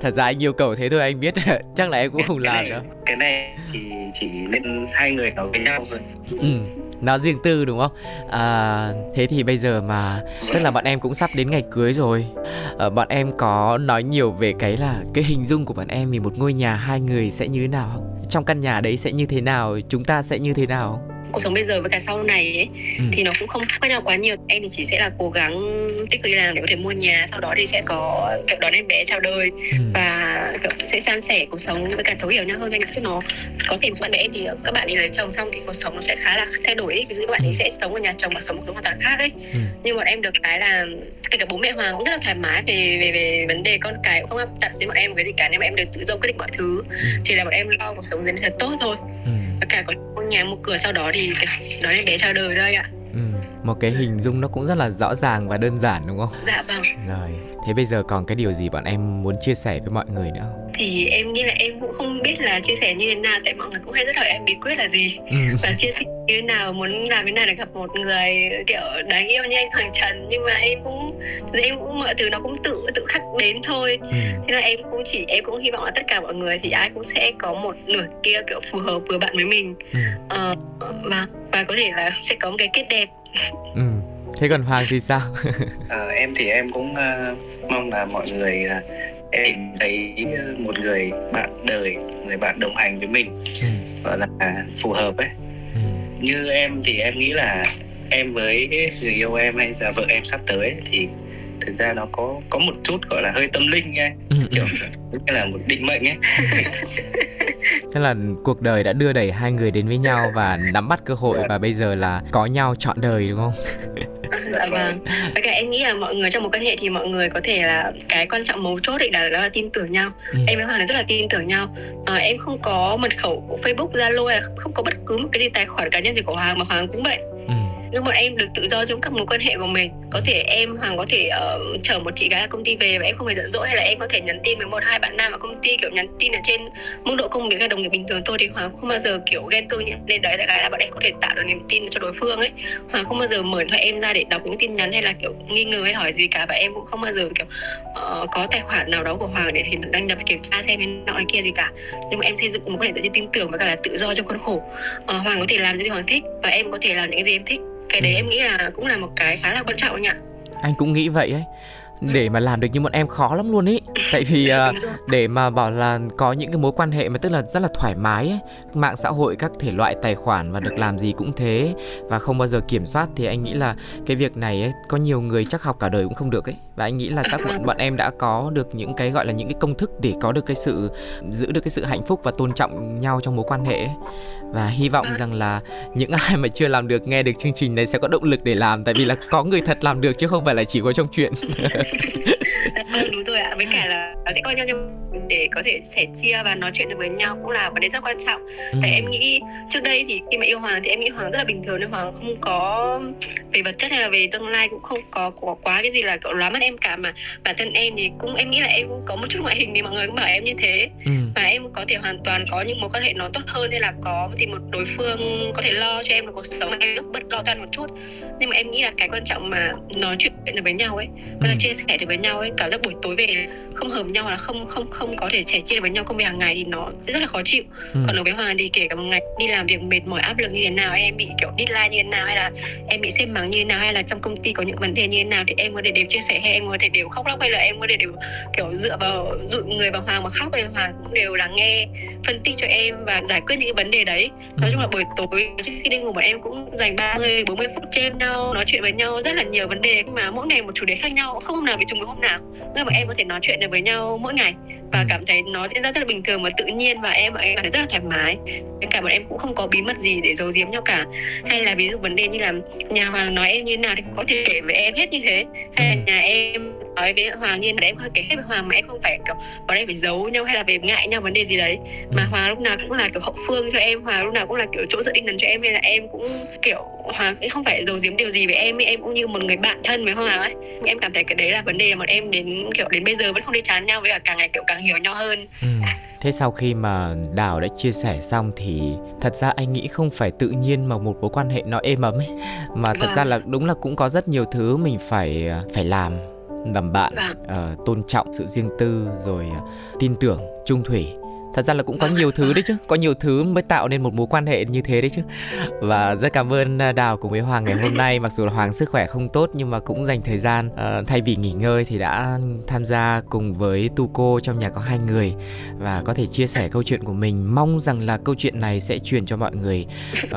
thật ra anh yêu cầu thế thôi anh biết. Chắc là em cũng không làm đâu. cái này thì chỉ nên hai người nói với nhau thôi. Ừ nó riêng tư đúng không? À, thế thì bây giờ mà tức là bọn em cũng sắp đến ngày cưới rồi. À, bọn em có nói nhiều về cái là cái hình dung của bọn em vì một ngôi nhà hai người sẽ như thế nào trong căn nhà đấy sẽ như thế nào? Chúng ta sẽ như thế nào cuộc sống bây giờ với cả sau này ấy, ừ. thì nó cũng không khác nhau quá nhiều em thì chỉ sẽ là cố gắng tích cực đi làm để có thể mua nhà sau đó thì sẽ có kiểu đón em bé chào đời ừ. và kiểu sẽ san sẻ cuộc sống với cả thấu hiểu nhau hơn anh chứ nó có thể bạn bè em thì các bạn đi lấy chồng xong thì cuộc sống nó sẽ khá là thay đổi ấy. ví dụ các bạn ấy ừ. sẽ sống ở nhà chồng và sống một cuộc hoàn toàn khác ấy ừ. nhưng bọn em được cái là kể cả bố mẹ hoàng cũng rất là thoải mái về về về vấn đề con cái cũng không áp đặt đến bọn em cái gì cả nên bọn em được tự do quyết định mọi thứ ừ. chỉ là bọn em lo cuộc sống dần thật tốt thôi ừ tất cả có một nhà một cửa sau đó thì đó là bé chào đời đây ạ. Ừ, một cái hình dung nó cũng rất là rõ ràng và đơn giản đúng không? Dạ vâng. Rồi thế bây giờ còn cái điều gì bọn em muốn chia sẻ với mọi người nữa thì em nghĩ là em cũng không biết là chia sẻ như thế nào tại mọi người cũng hay rất hỏi em bí quyết là gì. Ừ. và chia sẻ như thế nào muốn làm thế nào để gặp một người kiểu đáng yêu như anh Hoàng Trần. Nhưng mà em cũng em cũng mọi thứ nó cũng tự tự khắc đến thôi. Ừ. thế là em cũng chỉ em cũng hy vọng là tất cả mọi người thì ai cũng sẽ có một nửa kia kiểu phù hợp vừa bạn với mình. Ừ. ờ, và và có thể là sẽ có một cái kết đẹp ừ. thế còn Hoàng thì sao à, em thì em cũng uh, mong là mọi người uh, em thấy một người bạn đời người bạn đồng hành với mình ừ. gọi là phù hợp ấy ừ. như em thì em nghĩ là em với người yêu em hay là vợ em sắp tới ấy, thì thực ra nó có có một chút gọi là hơi tâm linh nha. Ừ, kiểu như là một định mệnh ấy. Thế là cuộc đời đã đưa đẩy hai người đến với nhau và nắm bắt cơ hội và bây giờ là có nhau chọn đời đúng không? dạ vâng. với cả em nghĩ là mọi người trong một quan hệ thì mọi người có thể là cái quan trọng mấu chốt thì là đó là tin tưởng nhau. Ừ. em với hoàng là rất là tin tưởng nhau. À, em không có mật khẩu facebook zalo hay là không có bất cứ một cái gì tài khoản cá nhân gì của hoàng mà hoàng cũng vậy nhưng bọn em được tự do trong các mối quan hệ của mình. Có thể em hoàng có thể uh, chở một chị gái ở công ty về và em không phải giận dỗi hay là em có thể nhắn tin với một hai bạn nam ở công ty kiểu nhắn tin ở trên mức độ công việc hay đồng nghiệp bình thường thôi thì hoàng không bao giờ kiểu ghen tương tuông nên đấy là cái là bọn em có thể tạo được niềm tin cho đối phương ấy. Hoàng không bao giờ mở thoại em ra để đọc những tin nhắn hay là kiểu nghi ngờ hay hỏi gì cả. Và em cũng không bao giờ kiểu uh, có tài khoản nào đó của hoàng để thì đăng nhập kiểm tra xem cái nọ kia gì cả. Nhưng mà em xây dựng một quan hệ tự tin tưởng và cả là tự do trong khuôn khổ. Uh, hoàng có thể làm những gì hoàng thích và em có thể làm những gì em thích cái đấy ừ. em nghĩ là cũng là một cái khá là quan trọng nhỉ anh cũng nghĩ vậy ấy. Để mà làm được như bọn em khó lắm luôn ý tại vì uh, để mà bảo là có những cái mối quan hệ mà tức là rất là thoải mái ấy mạng xã hội các thể loại tài khoản và được làm gì cũng thế và không bao giờ kiểm soát thì anh nghĩ là cái việc này ấy có nhiều người chắc học cả đời cũng không được ấy và anh nghĩ là các bạn, bọn em đã có được những cái, gọi là, những cái công thức để có được cái sự, giữ được cái sự hạnh phúc và tôn trọng nhau trong mối quan hệ và hy vọng rằng là những ai mà chưa làm được, nghe được chương trình này sẽ có động lực để làm, tại vì là có người thật làm được chứ không phải là chỉ có trong chuyện. vâng đúng rồi ạ với cả là sẽ coi nhau để có thể sẻ chia và nói chuyện được với nhau cũng là vấn đề rất quan trọng ừ. tại em nghĩ trước đây thì khi mà yêu hoàng thì em nghĩ hoàng rất là bình thường nên hoàng không có về vật chất hay là về tương lai cũng không có, có quá cái gì là cậu lóa mắt em cả mà bản thân em thì cũng em nghĩ là em cũng có một chút ngoại hình thì mọi người cũng bảo em như thế ừ. và em có thể hoàn toàn có những mối quan hệ nó tốt hơn hay là có thì một đối phương có thể lo cho em được cuộc sống mà em bớt lo toan một chút nhưng mà em nghĩ là cái quan trọng mà nói chuyện được với nhau ấy ừ. chia sẻ được với nhau ấy cảm giác buổi tối về không hợp nhau là không không không có thể sẻ chia với nhau công việc hàng ngày thì nó sẽ rất là khó chịu. Ừ. còn đối với hoàng thì kể cả một ngày đi làm việc mệt mỏi áp lực như thế nào em bị kiểu deadline như thế nào hay là em bị xếp mắng như thế nào hay là trong công ty có những vấn đề như thế nào thì em có thể đều chia sẻ hay em có thể đều khóc lóc hay là em có thể đều kiểu dựa vào dụ người vào hoàng mà khóc thì hoàng cũng đều là nghe phân tích cho em và giải quyết những cái vấn đề đấy. Nói chung là buổi tối trước khi đi ngủ bọn em cũng dành 30 40 phút trên nhau nói chuyện với nhau rất là nhiều vấn đề mà mỗi ngày một chủ đề khác nhau không hôm nào bị trùng với hôm nào người bọn em có thể nói chuyện được với nhau mỗi ngày và cảm thấy nó diễn ra rất là bình thường và tự nhiên và em em cảm thấy rất là thoải mái. Cả bọn em cũng không có bí mật gì để giấu giếm nhau cả. Hay là ví dụ vấn đề như là nhà hoàng nói em như nào thì có thể kể với em hết như thế. Hay là nhà em nói với hoàng như là em không kể hết với hoàng mà em không phải kiểu bọn em phải giấu nhau hay là về ngại nhau vấn đề gì đấy. Mà hoàng lúc nào cũng là kiểu hậu phương cho em hoàng lúc nào cũng là kiểu chỗ dựa tinh thần cho em hay là em cũng kiểu hoàng không phải giấu giếm điều gì với em em cũng như một người bạn thân với hoàng ấy. Em cảm thấy cái đấy là vấn đề mà em đến kiểu đến bây giờ vẫn không đi chán nhau với cả càng ngày kiểu càng hiểu nhau hơn ừ. Thế sau khi mà Đào đã chia sẻ xong thì thật ra anh nghĩ không phải tự nhiên mà một mối quan hệ nó êm ấm ấy mà thật vâng. ra là đúng là cũng có rất nhiều thứ mình phải phải làm làm bạn vâng. uh, tôn trọng sự riêng tư rồi uh, tin tưởng trung thủy thật ra là cũng có nhiều thứ đấy chứ có nhiều thứ mới tạo nên một mối quan hệ như thế đấy chứ. Và rất cảm ơn à, đào cùng với hoàng ngày hôm nay. Mặc dù là hoàng sức khỏe không tốt nhưng mà cũng dành thời gian uh, thay vì nghỉ ngơi thì đã tham gia cùng với tu cô trong nhà có hai người và có thể chia sẻ câu chuyện của mình. Mong rằng là câu chuyện này sẽ truyền cho mọi người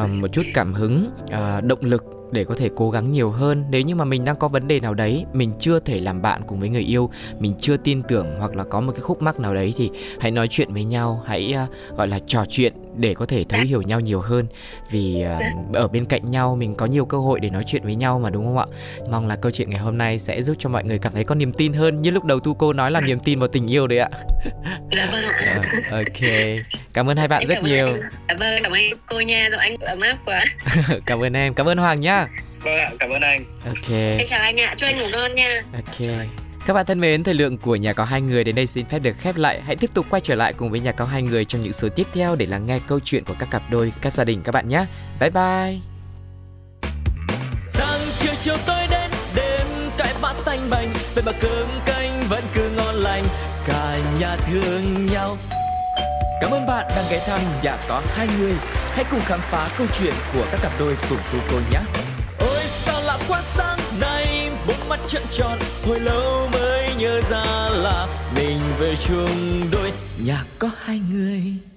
uh, một chút cảm hứng uh, động lực để có thể cố gắng nhiều hơn. Nếu như mà mình đang có vấn đề nào đấy mình chưa thể làm bạn cùng với người yêu mình chưa tin tưởng hoặc là có một cái khúc mắc nào đấy thì hãy nói chuyện với nhau hãy uh, gọi là trò chuyện để có thể thấu hiểu nhau nhiều hơn. Vì uh, ở bên cạnh nhau mình có nhiều cơ hội để nói chuyện với nhau mà đúng không ạ? Mong là câu chuyện ngày hôm nay sẽ giúp cho mọi người cảm thấy có niềm tin hơn như lúc đầu tu cô nói là niềm tin vào tình yêu đấy ạ. Dạ vâng ạ. Uh, ok. Cảm ơn hai bạn em rất nhiều. dạ vâng cảm ơn cô nha. Rồi anh ấm áp quá. Cảm ơn em. Cảm ơn hoàng nhá vâng ạ cảm ơn anh. Ok. Em chào anh ạ. Chúc anh ngủ ngon nha. Ok các bạn thân mến, thời lượng của Nhà có hai người đến đây xin phép được khép lại. Hãy tiếp tục quay trở lại cùng với Nhà có hai người trong những số tiếp theo để lắng nghe câu chuyện của các cặp đôi, các gia đình các bạn nhé. Bye bye. Sáng chiều chiều tôi đến đêm cãi vã thanh bành về mà cơm canh vẫn cứ ngon lành cả nhà thương nhau Cảm ơn bạn đang ghé thăm nhà có hai người. Hãy cùng khám phá câu chuyện của các cặp đôi cùng cô cô nhé. Ôi sao lạ quá sáng nay, mắt trận tròn, hồi lâu mới nhớ ra là mình về chung đôi nhà có hai người.